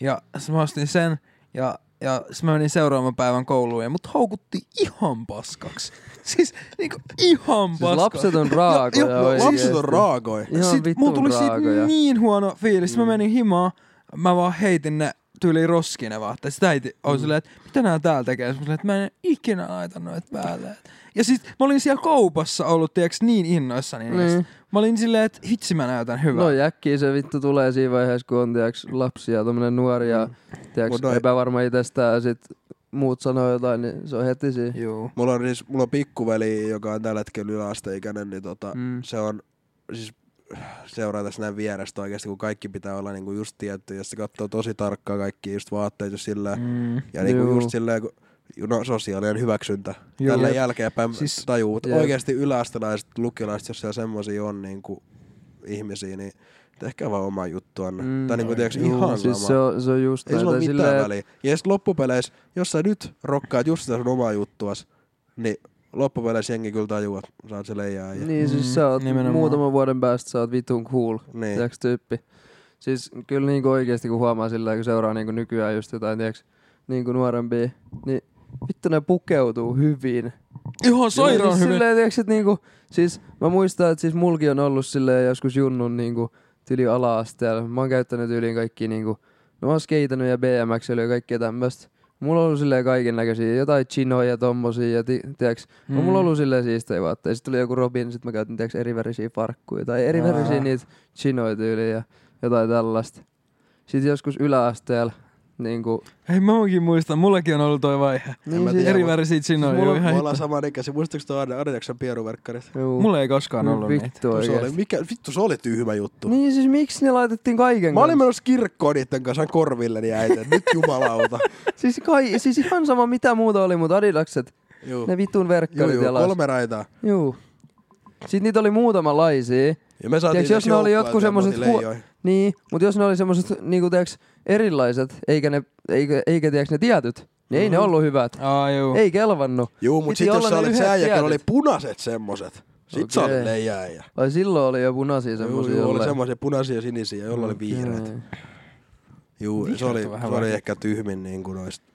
Ja sitten mä ostin sen. Ja, ja sitten mä menin seuraavan päivän kouluun ja mut haukutti ihan paskaksi. Siis niinku ihan Siis paskaksi. lapset on raakoja Ja- ja-. Lapset on raakoi. Ihan Sitten mulla tuli siitä raakoja. niin huono fiilis. Mä menin himaan, mä vaan heitin ne tyyli roskiin ne vaatteet. Sitten äiti oli silleen, että mitä nää täällä tekee? Mä silleen, että mä en ikinä laita noita päälle. Ja sit mä olin siellä kaupassa ollut, tiiäks, niin innoissani niistä. Niin. Mä olin silleen, että hitsi mä näytän hyvää. No jäkkiä se vittu tulee siinä vaiheessa, kun on tiiäks, lapsia, tommonen nuori ja tiiäks, Mut noi- epävarma itsestään ja sit muut sanoo jotain, niin se on heti siinä. Juu. Mulla on, siis, mulla on pikkuveli, joka on tällä hetkellä yläasteikäinen, niin tota, Mm. se on siis seuraa tässä näin vierestä oikeasti, kun kaikki pitää olla niinku just tietty, ja se katsoo tosi tarkkaan kaikki just vaatteet just silleen, Mm. ja niinku Juu. just silleen, kun no, sosiaalinen hyväksyntä. Joo. Tällä jälkeenpäin Siis- siis, tajuu, että Jep. oikeasti yläastelaiset, lukilaiset, jos siellä semmosia on niinku ihmisiä, niin tehkää vaan oma juttuanne. Mm. Mm. Tai niinku tiedätkö, Juu, ihan siis sama. se on, se on just Ei sillä ole mitään silleen, väliä. Ja sitten loppupeleissä, jos sä nyt rokkaat just sitä sun omaa juttuas, niin loppupeleissä jengi kyllä tajuu, että sä oot se leijaa. Ja... Niin Mm, siis sä oot nimenomaan. muutaman vuoden päästä sä oot vitun cool, Niin. tiiäks tyyppi. Siis kyllä niinku oikeesti kun huomaa sillä kun seuraa niinku nykyään just jotain tiiäks niinku nuorempia, niin vittu ne pukeutuu hyvin. Ihan sairaan siis hyvin. Silleen, tiiäks, et niinku, siis mä muistan, että siis mulki on ollut silleen joskus junnun niinku tyli ala-asteella. Mä oon käyttänyt tyyliin kaikki niinku, no mä oon skeitannut ja BMX ja kaikkea tämmöstä. Mulla on ollut silleen kaiken näköisiä, jotain chinoja ja tommosia ja ti, tiiäks, mm. no, mulla on ollut silleen siistejä vaatteita. Sitten tuli joku Robin, sit mä käytin tiiäks erivärisiä farkkuja tai erivärisiä niitä chinoja tyyliin ja jotain tällaista. Sitten joskus yläasteella, niinku, Hei mä oonkin muistan, mullakin on ollut toi vaihe. niin siis, Eri mut- värisiä chinoja, Mulla, joo, me ihan ollaan hitto. saman ikäisiä. Muistatko tuo Adiaksen pieruverkkarit? juu. Mulla ei koskaan No ollut niitä. vittu Se oli, mikä, vittu, se oli tyhmä juttu. Niin siis miksi ne laitettiin kaiken Mä olin menossa kirkkoon niitten kanssa korvilleni äiti, että nyt jumalauta. Siis, kai, siis ihan sama mitä muuta oli, mutta Adidakset, Juu, ne vitun juu, verkkarit juu jalas. kolme raitaa. Juu. Sitten niitä oli muutamanlaisia. Ja me saatiin Tiedätkö, jos ne oli jotkut huo- leijoja. Niin, mutta jos ne oli semmoiset niinku tiiäks, erilaiset, eikä ne, eikä, eikä tiiäks, ne tietyt, niin ei ne Mhm. ollut hyvät. Aa, juu. Ei kelvannut. Juu, mut Piti sit jos sä olit jolla oli punaiset semmoset. Sit sä Okei. olit leijääjä. Ai silloin oli jo punaisia Juu, semmosia. juu, oli semmosia punaisia ja sinisiä, jolla oli vihreät. Okei. Juu, se oli, se oli ehkä tyhmin niinku noista.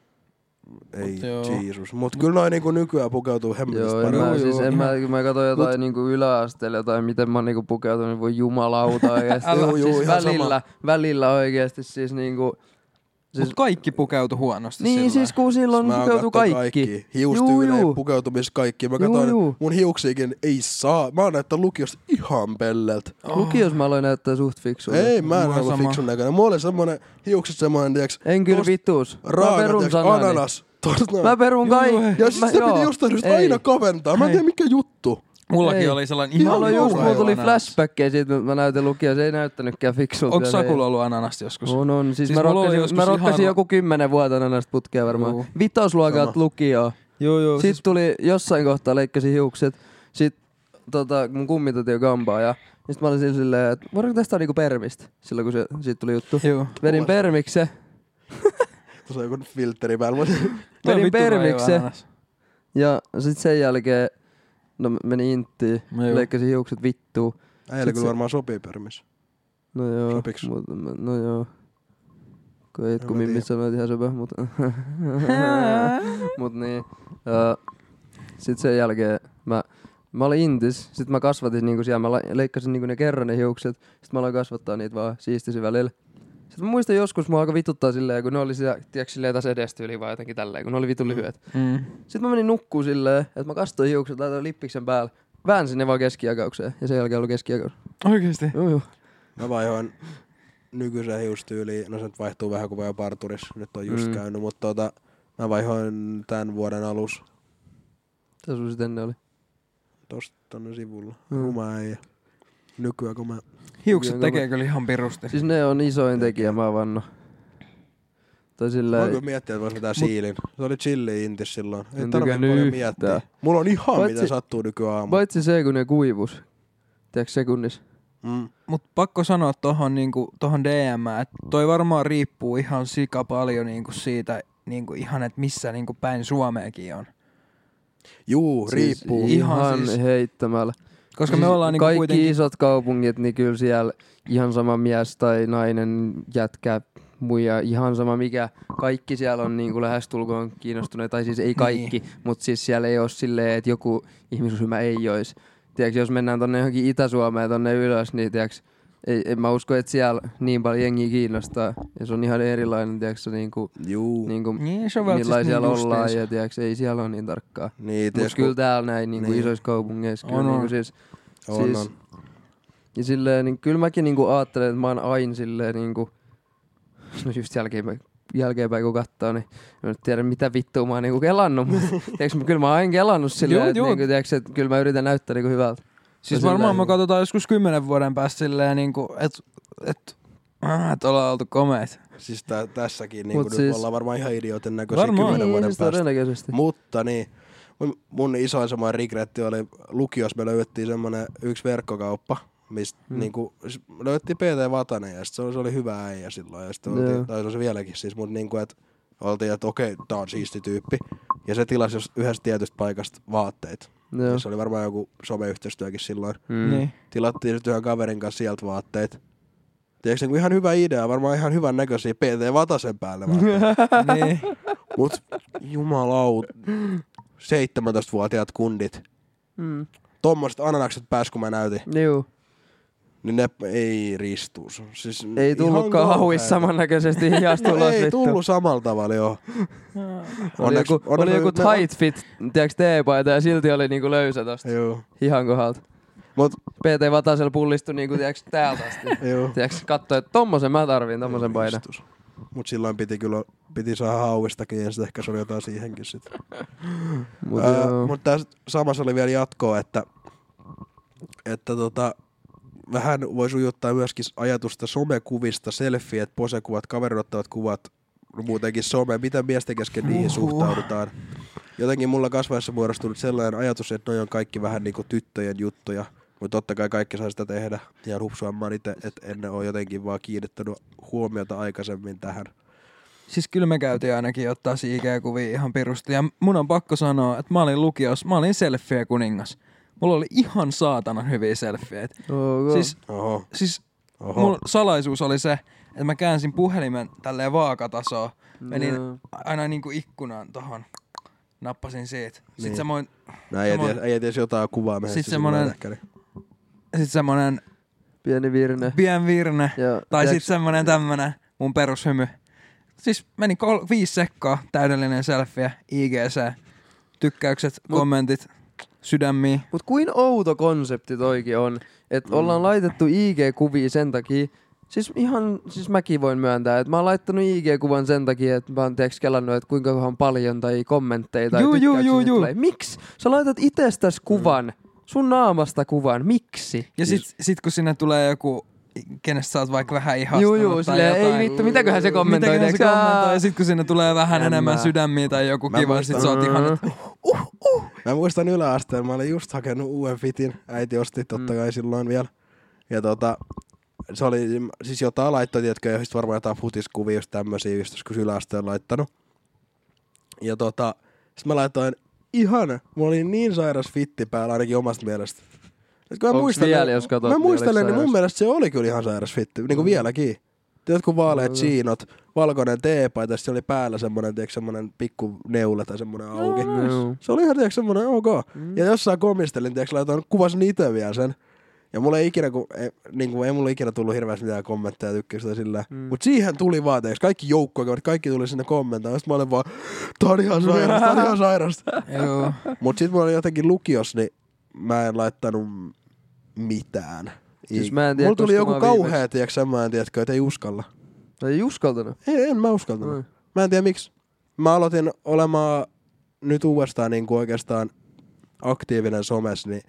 Ei, Mut joo. Jeesus. Mut kyllä noin niinku nykyään pukeutuu hemmetisti Joo, en paremmin. Joo, siis joo, en mä, mä katsoin jotain niinku yläasteella jotain, miten mä niinku pukeutunut, niin voi jumalauta oikeesti. Älä. Juu, siis välillä, välillä oikeesti siis niinku... Siis, Mut kaikki pukeutu huonosti Niin sillä siis kun silloin oon pukeutuu kaikki. kaikki. Juu. pukeutumis kaikki. Mä katsoin, juu. mun hiuksiikin ei saa. Mä oon näyttää lukiosta ihan pelleltä. Lukios mä aloin näyttää suht fiksulta. Ei, mä en sama. fiksun näköinen. Mulla oli semmonen hiukset semmonen, tiiäks, En kyllä tosta vituus. Mä raaka, perun tiiäks, sanani. ananas. Tosta. Mä perun kaikki. ja sit mä, se piti joo. jostain syystä Ei. aina kaventaa. Mä en tiedä mikä juttu. Mullakin Ei. oli sellainen Mä ihan aloin just, mulla tuli flashbackkejä siitä, mä näytin lukio, se ei näyttänytkään fiksulta. Onko Sakulla ollut ananasta joskus? On, on. Siis, Siis mä mulla rokkasin, mä rokkasin ihan- joku kymmenen vuotena näistä putkea varmaan. Juu. Vitosluokalta Sama. lukioon. Joo, joo. Sitten Siis, tuli jossain kohtaa leikkasin hiukset. Sitten tota, mun kummi otti jo kampaa ja sitten mä olin sillä silleen, että voidaanko testaa niinku permistä, silloin kun se, siitä tuli juttu. joo. Vedin Mulla- permikse, Tuossa on joku filtteri päällä. on vedin permikse ja sitten sen jälkeen no meni inttiin, No joo. leikkasin hiukset vittuun. Äijälle Sit kyllä se- varmaan sopii permis. No joo, Sopiks? mut, no joo. Kun ei kun mä mimmit tiedä. sanoit ihan söpö, mut, mut niin. Uh, sitten sen jälkeen mä, mä olin intis, sit mä kasvatin niinku siellä, mä leikkasin niinku ne kerran ne hiukset, sit mä aloin kasvattaa niitä vaan siistisin välillä. Sitten mä muistan joskus mua alkoi vituttaa silleen, kun ne oli siellä, tiedätkö silleen tässä edestyyliin vai jotenkin tälleen, kun ne oli vitun lyhyet. Mm. Sitten mä menin nukkuu silleen, että mä kastoin hiukset, laitoin lippiksen päälle, väänsin ne vaan keskijakaukseen ja sen jälkeen ollut keskijakaus. Oikeesti? Joo joo. Mä vaihoin nykyiseen hiustyyliin. No se nyt vaihtuu vähän kuin vaan parturissa. Nyt on just Mm. mm. käynyt, mutta tota, mä vaihoin tämän vuoden alus Mitä sun sitten ennen oli? tosta tonne sivulla. Mm. Mm. Ruma äijä. Nykyään kun mä... Hiukset Jonka tekee kyllä ihan pirusti. Siis ne on isoin tekijä, mä vanno. Tai Mä silleen, kyllä miettiä, että vois mitään siilin. Se oli chilli intis silloin. Ei En tarvitse paljon yhtään. miettiä. Mulla on ihan Paitsi- mitä sattuu nykyään paitsi se, kun ne kuivus. Tiedätkö sekunnissa? Mm. Mut pakko sanoa tohon, niinku, tohon DM, että toi varmaan riippuu ihan sika paljon niinku siitä, niinku ihan, että missä niinku päin Suomeakin on. Juu, riippuu. Siis Ihan Ihan siis- heittämällä. Koska me ollaan niinku Kaikki kuitenkin... isot kaupungit, niin kyllä siellä ihan sama mies tai nainen, jätkä, muija, ihan sama mikä. Kaikki siellä on niin kuin lähestulkoon kiinnostuneet, tai siis ei kaikki, niin. mutta siis siellä ei ole silleen, että joku ihmisryhmä ei olisi. Tiedätkö, jos mennään tonne johonkin Itä-Suomeen tonne ylös, niin tiedätkö, ei, en mä usko, että siellä niin paljon jengiä kiinnostaa. Ja se on ihan erilainen, tiedätkö, niin kuin, Juu. niin kuin, Niin, se on välttämättä millaisia siellä niin ollaan, justiinsa. ja tiedätkö, ei siellä ole niin tarkkaa. Niin, Mutta kyllä täällä näin niin kuin Niin. isoissa kaupungeissa, kyllä On, niin on. kuin siis, on, siis- on. ja silleen, niin kyllä mäkin niinku ajattelen, että mä oon aina silleen niinku, no just jälkeenpäin, jälkeenpäin kun katsoo, niin mä nyt tiedän mitä vittua mä oon niinku kelannut, mutta tiedätkö, kyllä mä oon aina kelannut silleen, Juu, että juu. niinku, tiedätkö, että kyllä mä yritän näyttää niinku hyvältä. Siis varmaan me katsotaan joskus kymmenen vuoden päästä silleen niinku, että et, ah, et ollaan oltu komeet. Siis tä, tässäkin niin kuin siis- nyt ollaan varmaan ihan idiootin näköisiä Varmaan. kymmenen niin, vuoden siis päästä. Mutta niin, mun, mun isoin semmoinen regretti oli lukiossa me löydettiin semmoinen yksi verkkokauppa, mistä Hmm. niinku, s- löydettiin PT Vatanen ja sit se oli, se oli hyvä äijä silloin ja sitten oltiin, tai se on se vieläkin siis, mutta niinku, että oltiin, että okei, tää on siisti tyyppi. Ja se tilasi jos yhdestä tietystä paikasta vaatteita. Joo. Se oli varmaan joku someyhteistyökin silloin. Mm. Niin. Tilattiin sitten yhden kaverin kanssa sieltä vaatteet. Tiedätkö, niinku ihan hyvä idea, varmaan ihan hyvän näköisiä PT Vatasen päälle vaatteet. niin. Mut jumalaut, 17-vuotiaat kundit. Mm. Tommoset ananakset pääs kun mä näytin, Juu. Niin ne ei ristus. Siis Ei tullutkaan hauis kauheeta. samannäköisesti hiasta No ei vittu. tullut samalla tavalla joo. Oli joku, oli onneksi joku ne- tight fit, tiedätkö, teepaita ja silti oli niinku löysä tosta Joo. hihan kohdalta. Mut PT Vatasella pullistui niinku, tiedätkö, täältä asti. joo. Tiedätkö, katsoi, että tommosen mä tarviin, tommosen paidan. Mut silloin piti kyllä piti saada hauistakin ja sit ehkä se oli jotain siihenkin sit. Mut Ää, joo. Mutta tässä samassa oli vielä jatkoa, että, että tota, vähän voi sujuttaa myöskin ajatusta somekuvista, selfieet, posekuvat, kaverin ottavat kuvat, no muutenkin some, miten miesten kesken niihin Uhuh. suhtaudutaan. Jotenkin mulla kasvaessa muodostunut sellainen ajatus, että noi on kaikki vähän niinku tyttöjen juttuja, mutta totta kai kaikki saa sitä tehdä. Ja rupsuamman itse, että en ole jotenkin vaan kiinnittänyt huomiota aikaisemmin tähän. Siis kyllä me käytiin ainakin ottaa IG-kuvia ihan pirusti. Ja mun on pakko sanoa, että mä olin lukios, mä olin selfie kuningas. Mulla oli ihan saatana hyviä selfieitä. Okay. Siis, Oho, siis oho. mun salaisuus oli se, että mä käänsin puhelimen tälleen vaakatasoon. Menin Joo. aina niinku ikkunaan tohon. Nappasin siitä. Sitten Niin. semmoinen, No ei, Samoin- ties, ei ties jotain kuvaa mehän Sit semmonen- Ehkä, niin. sit semmonen Pieni virne. pien virne. Ja, Tai tiedätkö- sit semmonen tämmönen mun perushymy. Siis meni kol- viisi sekkaa, täydellinen selfie, IGC, tykkäykset, Mut- kommentit, sydämiä. Mut kuin outo konsepti toikin on, että Mm. ollaan laitettu IG-kuvia sen takia, Siis ihan, siis mäkin voin myöntää, että mä oon laittanut IG-kuvan sen takia, että mä oon tiiäks kelannut, että kuinka kohan paljon tai kommentteja tai Juu, juu, tykkäyksiä juu, juu. Miksi? Sä laitat itsestäsi kuvan, sun naamasta kuvan, miksi? Ja sit, sit kun sinne tulee joku, kenestä sä oot vaikka vähän ihastunut Juu, juu, tai silleen, ei vittu, mitäköhän se kommentoi? Mitäköhän se kommentoi, ja sit kun sinne tulee vähän En enemmän mä. sydämiä tai joku Mä kiva, sit muistan- sä oot ihan, että Mä muistan yläasteen, mä olin just hakenut uuden fitin. Äiti osti totta Mm. kai silloin vielä. Ja tota, se oli siis jotain laittoi, tiedätkö, sit varmaan jotain futiskuvia, just tämmösiä, just joskus yläasteen laittanut. Ja tota, sit mä laitoin ihan, mulla oli niin sairas fitti päällä ainakin omasta mielestä. Et kun mä muistelen, vielä, jos katot, mä niin muistelen, niin mun mielestä se oli kyllä ihan sairas fitti, niin kuin Mm. vieläkin. Jotkut vaaleat Mm. chiinot, valkoinen teepaita, sitten oli päällä semmonen, tiedätkö, semmonen pikku neula tai semmonen auki. Joo. Se oli ihan tiiäks, semmoinen ok. Mm. Ja jossain komistelin, tiiäks, laitoin, kuvasin itse vielä sen. Ja mulla ei ikinä, kun, ei, niin kuin, ei mulla ikinä tullut hirveästi mitään kommentteja tykkäystä sillä. Mm. Mm. Mut siihen tuli vaan, tiiäks, kaikki joukkoja, kaikki tuli sinne kommentoimaan. Sitten mä olin vaan, tää on ihan sairasta, tää on ihan sairasta. Mut sit mulla oli jotenkin lukios, niin mä en laittanut mitään. Siis mä en tiedä, mulla tuli joku mä kauhea, viimeksi- tiiäks, semmoinen, tiedätkö, että ei uskalla. Ei uskaltanut. Ei, en mä uskaltanut. Noin. Mä en tiedä miksi. Mä aloitin olemaan nyt uudestaan niin kuin oikeastaan aktiivinen somessa, niin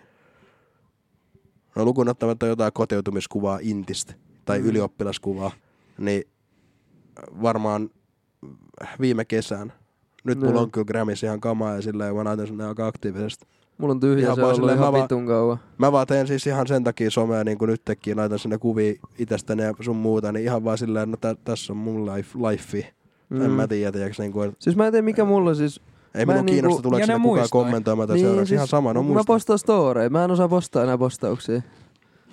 no lukuun ottamatta jotain kotiutumiskuvaa Intistä tai Mm. mm. ylioppilaskuvaa, niin varmaan viime kesän. Nyt No. mulla on kyllä Grammys ihan kamaa ja silleen mä näytän sinne aika aktiivisesti. Mulla on tyhjä Ihan se ollut ihan mä vaan- vitun kauan. Mä vaan teen siis ihan sen takia somea niin kuin nytkin, laitan sinne kuvia itsestäni ja sun muuta, niin ihan vaan silleen, no tä, tässä on mun life, life. Mm. En mä tiedä, tiedäks, niin kuin, Siis mä en tiedä mikä mulla siis... ei Mä minun en kiinnosta, niinku- tuleeko sinne kukaan muistoi. kommentoimaan tai seuraavaksi. Ihan sama, no Niin, mä muista. postaan storeja. Mä en osaa postaa enää postauksia.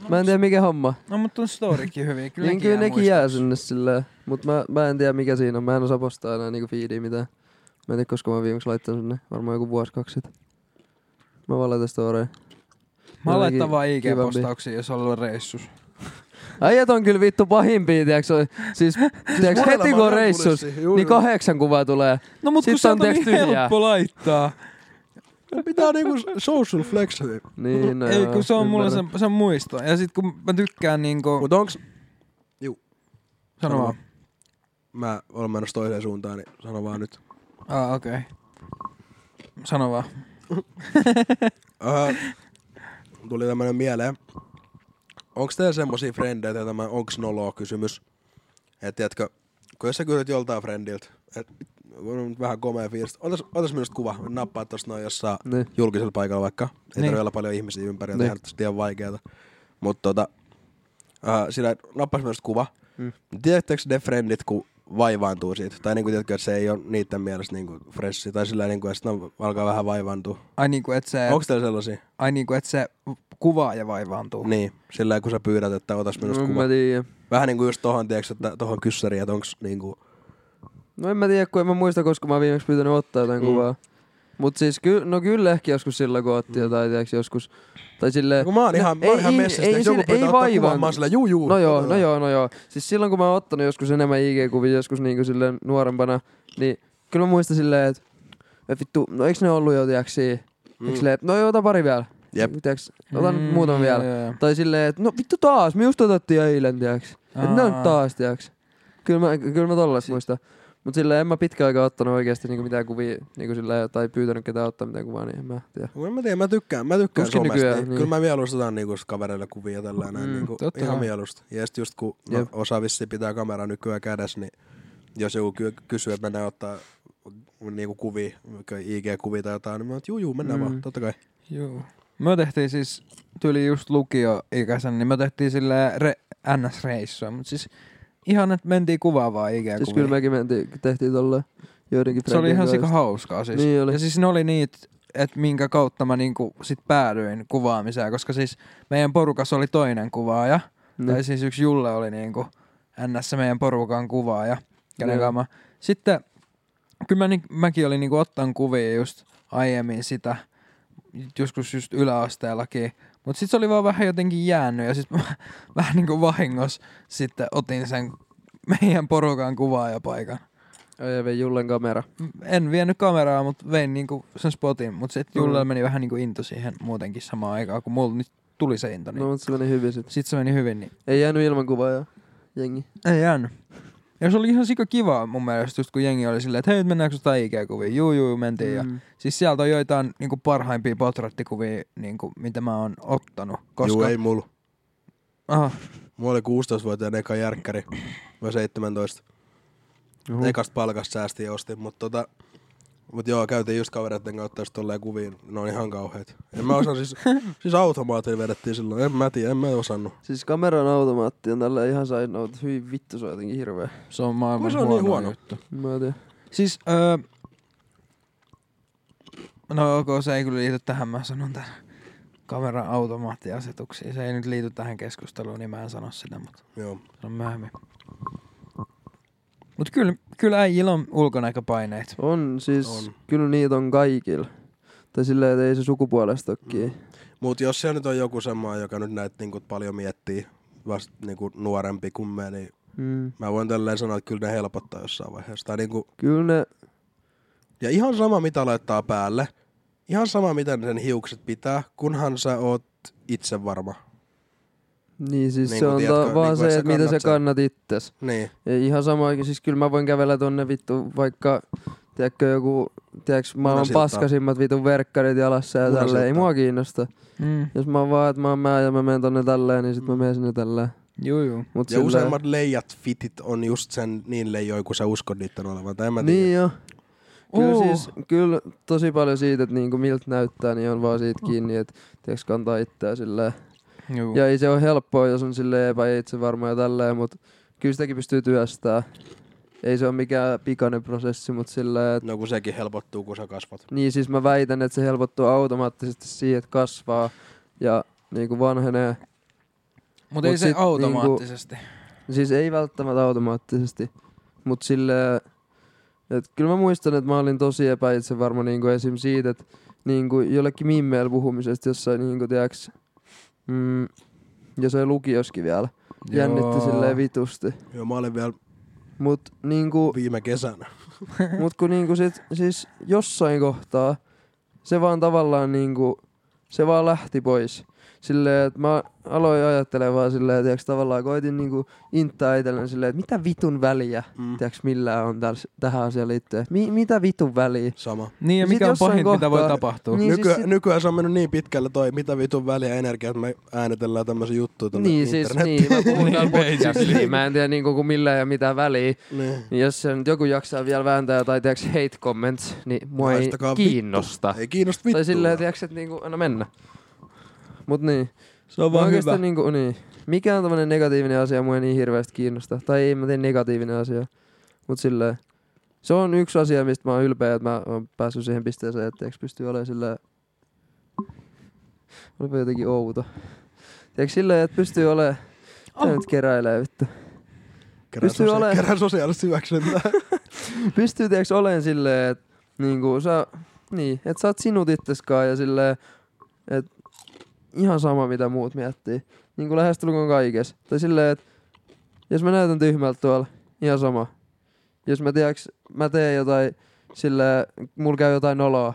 Mä en tiedä mikä homma. No mutta on storykin hyviä. Kyllä, Niin nekin kyllä jää nekin jää sinne silleen. Mut mä, mä en tiedä mikä siinä on. Mä en osaa postaa enää niinku feediä mitään. Mä en tiedä koska mä viimeksi laittanut sinne. Varmaan joku vuosi kaksi sitten. Mä vaan laitan storeja. Mä laitan vaan. IG-postauksia, jos on ollut reissus. Äijät on kyllä vittu pahimpia, tiiäks? o- Siis, tiiäks, heti kun on reissus, niin kahdeksan kuvaa tulee. No mut Sit kun se on on niin tyhjää. helppo laittaa. Pitää niinku social flex. Niin, no Ei kun se on mulla se, ymmärrän. se on muisto. Ja sit kun mä tykkään niinku... Mut onks, Sano vaan. mä olen menossa toiseen suuntaan, niin sano vaan nyt. Ah, okei. Okay. Sano vaan. Tuli tämmönen mieleen. Onks teillä semmosia frendejä, tämä onks noloa kysymys? Et tiedätkö, kun jos sä kysyt joltain frendiltä, et vähän komea fiilis, otas, otas minusta kuva, nappaa tosta noin jossain Niin. julkisella paikalla vaikka. Ei Niin. tarvitse olla paljon ihmisiä ympäri, Niin. tehdä liian vaikeeta. Mutta tota, uh, sillä nappas minusta kuva. Mm. Tiedättekö ne frendit, kun vaivaantuu siitä? Tai niinku tiedätkö, että se ei ole niiden mielestä niinku fressi. Tai sillä niinku, että ne alkaa vähän vaivaantua. Ai niinku et se, Onko teillä sellaisia? ai niinku et se kuvaa ja vaivaantuu. Niin, sillä kun sä pyydät, että otas minusta No, kuva. mä tiedä. Vähän niinku just tohon, tiedätkö, että tohon kyssäriin, että onks niinku... No en mä tiedä, kun en mä muista, koska mä oon viimeksi pyytänyt ottaa jotain mm. kuvaa. Mut siis ky- no kyllä ehkä joskus silloin, kun otti jotain, tiiäks, joskus. Tai silleen... Kun mä oon ihan, mä oon ihan messissä, ei, jos joku sille- pyytää ei ottaa kuvan, mä oon sillä juu juu. No joo, no joo, no joo. Siis silloin kun mä oon ottanut joskus enemmän IG-kuvia, joskus niinku silleen nuorempana, niin kyllä mä muistan silleen, että et vittu, no eiks ne ollut jo, tiiäks? Mm. Mm. Silleen, että no joo, ota pari vielä. Jep. Tiiäks, otan Mm, mm, muutaman vielä. joo, joo. Tai silleen, että no vittu taas, me just otettiin eilen, tiiäks. Et ne on Aa. taas, tiiäks. Kyllä mä, kyllä mä tollas muistan. Mut silleen en mä pitkään aikaa ottanut oikeesti niinku mitään kuvia, niinku silleen, tai pyytänyt ketään ottaa mitään kuvaa, niin en mä tiedä. Mä en tiedä, mä tykkään, mä tykkään Tuskin somesta. nykyään, niin. Kyllä mä mieluusti otan niinku kavereille kuvia tällä näin. Mm, niinku, ihan mieluusti. Ja sit just kun no, osa vissi pitää kamera nykyään kädessä, niin jos joku ky- kysyy, että mennään ottaa niinku kuvia, IG-kuvia tai jotain, niin mä oon, juu juu, mennään Mm. vaan, totta kai. Joo. Me tehtiin siis, tyyli just lukio-ikäisen, niin me tehtiin sille re- NS-reissua, mutta siis ihan, että mentiin kuvaavaan IG-kuviin. Siis kyllä mekin mentiin, tehtiin tolle joidenkin Se oli ihan sika hauskaa siis. Niin oli. Ja siis ne oli niitä, että minkä kautta mä niinku sit päädyin kuvaamiseen, koska siis meidän porukassa oli toinen kuvaaja, Niin. tai siis yksi Julle oli niinku NS meidän porukan kuvaaja, kenen kanssa mä. Sitten kyllä mä, mäkin olin niinku ottanut kuvia just aiemmin sitä, joskus just yläasteellakin, mutta sitten se oli vaan vähän jotenkin jäänyt ja sitten mä vähän niinku vahingossa sitten otin sen meidän porukan kuvaajapaikan. Ai vei Jullen kamera. En vienyt kameraa, mutta vein niinku sen spotin, mutta sitten Mm. Julle meni vähän niinku into siihen muutenkin samaan aikaan, kun mulla nyt tuli se into. Niin No mut se meni hyvin sit. sitten se meni hyvin, niin Ei jäänyt ilman kuvaajaa. Jengi. ei jäänyt. Ja se oli ihan sika kiva mun mielestä, just kun jengi oli silleen, että hei, mennäänkö jotain IG-kuvia? Juu, juu, mentiin. Mm. Ja siis sieltä on joitain niinku parhaimpia portrettikuvia, niinku, mitä mä oon ottanut. Koska... Juu, ei mulla. Aha. Mulla oli 16-vuotiaan eka järkkäri, vai 17. Uhu. Ekasta palkasta säästin ja ostin, mutta tota, mut joo, käytiin just kavereiden kautta just tolleen kuviin. Ne on ihan kauheet. En mä osaa siis, siis automaatilla vedettiin silloin. En mä tiedä, en mä osannut. Siis kameran automaatti on tällä ihan note. Hyvin vittu se on jotenkin hirveä. Se on maailman Se on niin huono, juttu. Mä en tiedä. Siis, öö, no ok, se ei kyllä liity tähän, mä sanon tämän kameran automaattiasetuksiin. Se ei nyt liity tähän keskusteluun, niin mä en sano sitä, mutta Joo. se on myöhemmin. Mut kyllä, kyllä äijillä on ulkonäköpaineet. On siis, On. kyllä niitä on kaikilla. Tai silleen, että ei se sukupuolesta ole kiinni. Mut jos se nyt on joku semmoinen, joka nyt näitä niinku paljon miettii, vasta niinku nuorempi kuin me, niin Mm. mä voin tälleen sanoa, että kyllä ne helpottaa jossain vaiheessa. Tai niinku, Kyllä ne, ja ihan sama mitä laittaa päälle, ihan sama miten sen hiukset pitää, kunhan sä oot itse varma. Niin siis Niin se on tiedätkö, ta- vaan niin se, että mitä sä kannat itses. Niin. Ja ihan sama, siis kyllä mä voin kävellä tonne vittu vaikka, tiedätkö joku, tiedätkö maailman paskasimmat vitun verkkarit jalassa ja tälleen. Ei mua kiinnosta. Mm. Jos mä oon vaan, että mä oon mä ja mä menen tonne tälleen, niin sit mä menen sinne tälleen. Juu, juu. Mut Ja silleen- useimmat leijat fitit on just sen niin leijoi, kun sä uskot niiden olevan. Tai en mä tiedä. Niin jo. Kyllä, Oo. siis, kyllä tosi paljon siitä, että niinku miltä näyttää, niin on vaan siitä kiinni, että tiiäks, kantaa itseä silleen. Juu. Ja ei se ole helppoa, jos on silleen epäitsevarma ja tälleen, mutta kyllä sitäkin pystyy työstää. Ei se ole mikään pikainen prosessi, mutta silleen, että No kun sekin helpottuu, kun sä kasvat. niin siis mä väitän, että se helpottuu automaattisesti siihen, että kasvaa ja niinku vanhenee. Mutta ei Mut se sit automaattisesti. Siis ei välttämättä automaattisesti, mutta silleen, että kyllä mä muistan, että mä olin tosi epäitsevarma niinku esim. siitä, että niinku jollekin mimmeillä puhumisesta jossain niinku tiiäks, mm, jossain lukioskin vielä. Jännitti silleen vitusti. Joo, mä olin vielä Mut niinku, viime kesänä. mut kun niinku sit, siis jossain kohtaa se vaan tavallaan niinku, se vaan lähti pois. Silleen, että mä aloin ajattelemaan vaan silleen, että tavallaan koitin niinku intaa itselleni silleen, että mitä vitun väliä, Mm. tiiäks millään on täs, tähän asiaan liittyen. Mi- mitä vitun väliä? Sama. Niin ja mikä on jossain pahinta, mitä voi kohtaa- tapahtua. Niin, Nyky- siis sit- Nykyään se on mennyt niin pitkälle toi, mitä vitun väliä energiaa, että me äänetellään tämmöisiä juttuja tonne Niin siis, niin, mä puhun täällä Niin, podcastiin. Mä en tiedä niinku kuin millään ja mitä väliä. Niin. Niin jos se nyt joku jaksaa vielä vääntää jotain, tiiäks, hate comments, niin mua ei kiinnosta. Ei kiinnosta vittua. Tai silleen, tiiäks, että niinku, anna mennä. Mut niin. Se on vaan hyvä. niinku, niin. Mikä on tämmönen negatiivinen asia, mua ei niin hirveästi kiinnosta. Tai ei mä teen negatiivinen asia. Mut silleen. Se on yksi asia, mistä mä oon ylpeä, että mä oon päässyt siihen pisteeseen, että eikö pysty olemaan silleen... Olipa jotenkin outo. Tiedätkö silleen, että pystyy olemaan... Tää nyt keräilee vittu. Kerää, pystyy sosia- ole- kerää sosiaalista hyväksyntää. Pystyy tiedätkö olemaan silleen, että niinku sä... Niin, että sä oot sinut itseskaan ja silleen, että ihan sama mitä muut miettii. Niin kuin lähestulkoon kaikessa. Tai silleen, että jos mä näytän tyhmältä tuolla, ihan sama. Jos mä tiedäks, mä teen jotain silleen, mulla käy jotain noloa.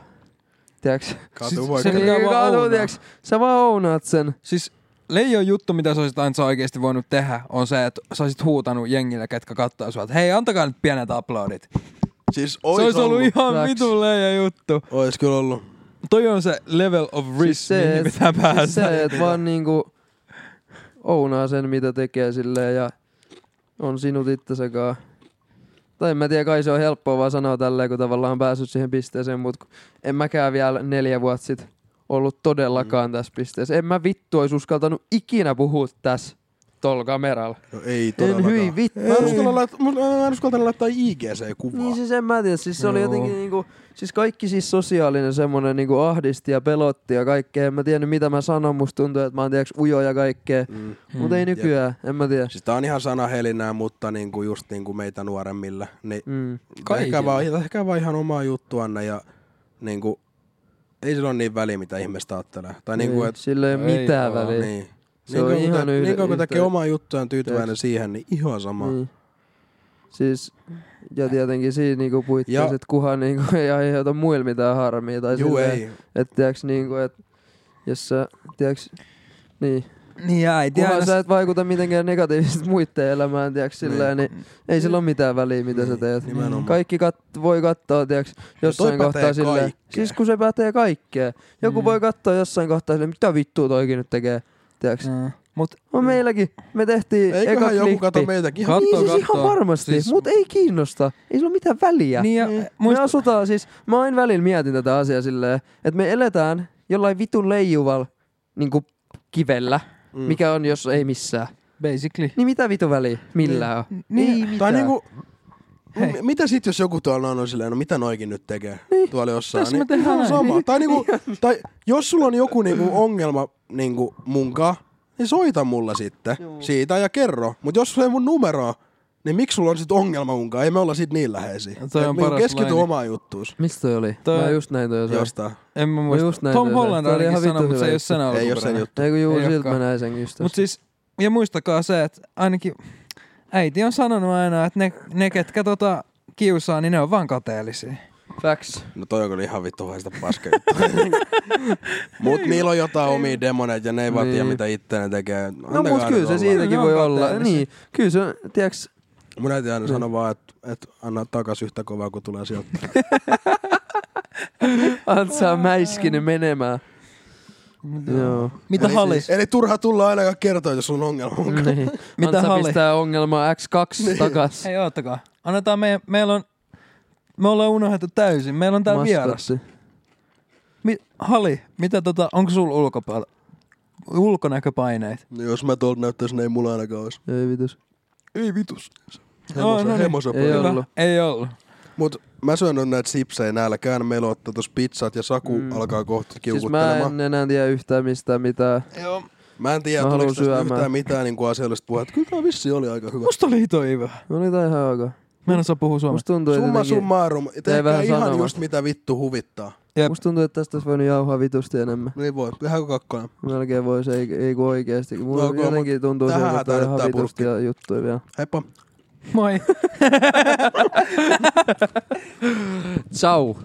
Tiedäks? Siis voi se ounaa. tiedäks, sä vaan ounaat sen. Siis leijon juttu, mitä sä olisit aina oikeasti voinut tehdä, on se, että sä olisit huutanut jengille, ketkä katsoo sua, että hei, antakaa nyt pienet aplodit. Siis se ois olisi ollut ihan Facts. vitun leijon juttu. Ois kyllä ollut. Toi on se level of risk, Siis se, mihin et- pitää päästä. Siis se, että vaan niinku ounaa sen, mitä tekee silleen ja on sinut itsesäkaan. Tai en mä tiedä, kai se on helppoa vaan sanoa tälleen, kun tavallaan on päässyt siihen pisteeseen, mutta en mäkään vielä neljä vuotta sitten ollut todellakaan mm. tässä pisteessä. En mä vittu olisi uskaltanut ikinä puhua tässä tol kameralla. No ei En todellakaan. hyi vittu. Mä en uskalla laittaa, en uskaltanut laittaa IGC-kuvaa. Niin siis en mä tiedä, siis se oli Joo. jotenkin niinku, siis kaikki siis sosiaalinen semmonen niinku ahdisti ja pelotti ja kaikkea. En mä tiennyt mitä mä sanon, musta tuntuu, että mä oon tiedäks ujo ja kaikkea. Mm. Mm. Mut ei nykyään, en mä tiedä. Siis tää on ihan sanahelinää, mutta niinku just niinku meitä nuoremmilla. Niin Mm. Ehkä vaan, ehkä vaan ihan omaa juttuanne ja niinku, ei sillä ole niin väliä, mitä ihmistä ajattelee. Tai niinku, Ei, et, sillä ei ole mitään väliä. niin. Se niin on ihan yhden- niin kauan kun tekee omaa juttuaan tyytyväinen Tiedätkö? siihen, niin ihan sama. Niin. Siis, ja tietenkin siinä niinku puitteissa, että kuhan niinku ei aiheuta muille mitään harmia. Tai Juu silleen, ei. Että tiiäks niinku, että jos sä, tiiäks, niin, Niin äiti kunhan sä et vaikuta mitenkään negatiivisesti muiden elämään, tiiäks, silleen, niin ei sillä ole mitään väliä, mitä sä Niin, teet. nimenomaan. Kaikki kat- voi katsoa, tiiäks, jossain toi kohtaa silleen, kaikkeen. siis kun se pätee kaikkeen. Joku Mm. voi katsoa jossain kohtaa silleen, mitä vittua toikin nyt tekee, tiiäks. Mm. Mut On meilläkin, me tehtiin eka Eiköhän joku klippi. kato meitäkin. Ihan, Kattoo, niin siis ihan varmasti, Siis- mut ei kiinnosta. Ei sillä ole mitään väliä. Niin ja Me muista, asutaan siis, mä aina välillä mietin tätä asiaa silleen, että me eletään jollain vitun leijuval niinku kivellä, Mm. mm. mikä on jos ei missään. basically. Niin mitä vitun väliä millään on? Niin, mitään. Tai niinku, Hei. M- mitä sit jos joku tuolla on silleen, no mitä noikin nyt tekee Niin. tuolla jossain? Tässä me niin, tehdään ihan näin. sama. Tai, niinku, tai jos sulla on joku niinku ongelma niinku munkaan, niin soita mulle sitten Joo. siitä ja kerro. Mutta jos sulla ei mun numeroa, niin miksi sulla on sit ongelma munkaan? Ei me olla sit niin läheisiä. Toi Et on paras keskity laini. omaan juttuus. Mistä toi oli? Toi- Mä just näin toi jossain. Jostain. En mä muista. just näin Tom. Holland Toi oli ihan sanoi, vittu mutta se ei ole sen Ei oo sen alkuperäinen. juttu. Ei kun juu, siltä mä näin sen just Mut siis, ja muistakaa se, että ainakin äiti on sanonut aina, että ne, ne ketkä tota kiusaa, niin ne on vaan kateellisia. Facts. No toi on kyllä ihan vittu haista paska Mut niillä on jotain omia demoneita ja ne ei vaan tiedä Niin. mitä itse ne tekee. No Antakaa mut kyllä se olla. siitäkin Ne voi olla. Niin, kyllä se, tiiäks, Mun äiti aina Niin. sanoi vaan, että et anna takas yhtä kovaa, kun tulee sieltä. Antsaa mäiskinen menemään. Joo. Mitä eli, Hali? Eli turha tulla ainakaan kertoa, jos sun ongelma on. niin. Mitä Antsa Hali? pistää ongelmaa X2 Niin. takas. Hei, oottakaa. Annetaan meidän, meillä on, me ollaan unohdettu täysin. Meillä on täällä vieras. Mi, Hali, mitä tota, onko sulla ulkopäällä ulkonäköpaineita? No, jos mä tuolta näyttäisin, niin ei mulla ainakaan olisi. Ei vitus. Ei vitus. No, Hemosa, no niin. hemosa Ei ollut. Ei ollut. Mut mä syön nyt näitä sipsejä nälkään. Meillä on tossa pizzat ja Saku Mm. alkaa kohta Siis mä kiukuttelemaan. en enää tiedä yhtään mistään mitään. Joo. Mä en tiedä, Mä tuliko haluan tästä syömään. yhtään mitään niin asiallista puhetta. Kyllä tää vissi oli aika hyvä. Musta oli hito hyvä. Oli tää ihan ok. Mä en osaa puhua suomea. Musta tuntuu, Summa jotenkin- summarum. Tehkää vähän ihan sanomatta. just mitä vittu huvittaa. Jep. Musta tuntuu, että tästä olisi voinut jauhaa vitusti enemmän. Niin voi. Tehdäänkö kakkonen? Melkein voisi, ei, ei kun oikeesti. Mulla No, no, jotenkin tuntuu siltä, että on ihan vitusti ja juttuja vielä. Heippa. Mooi. Ciao.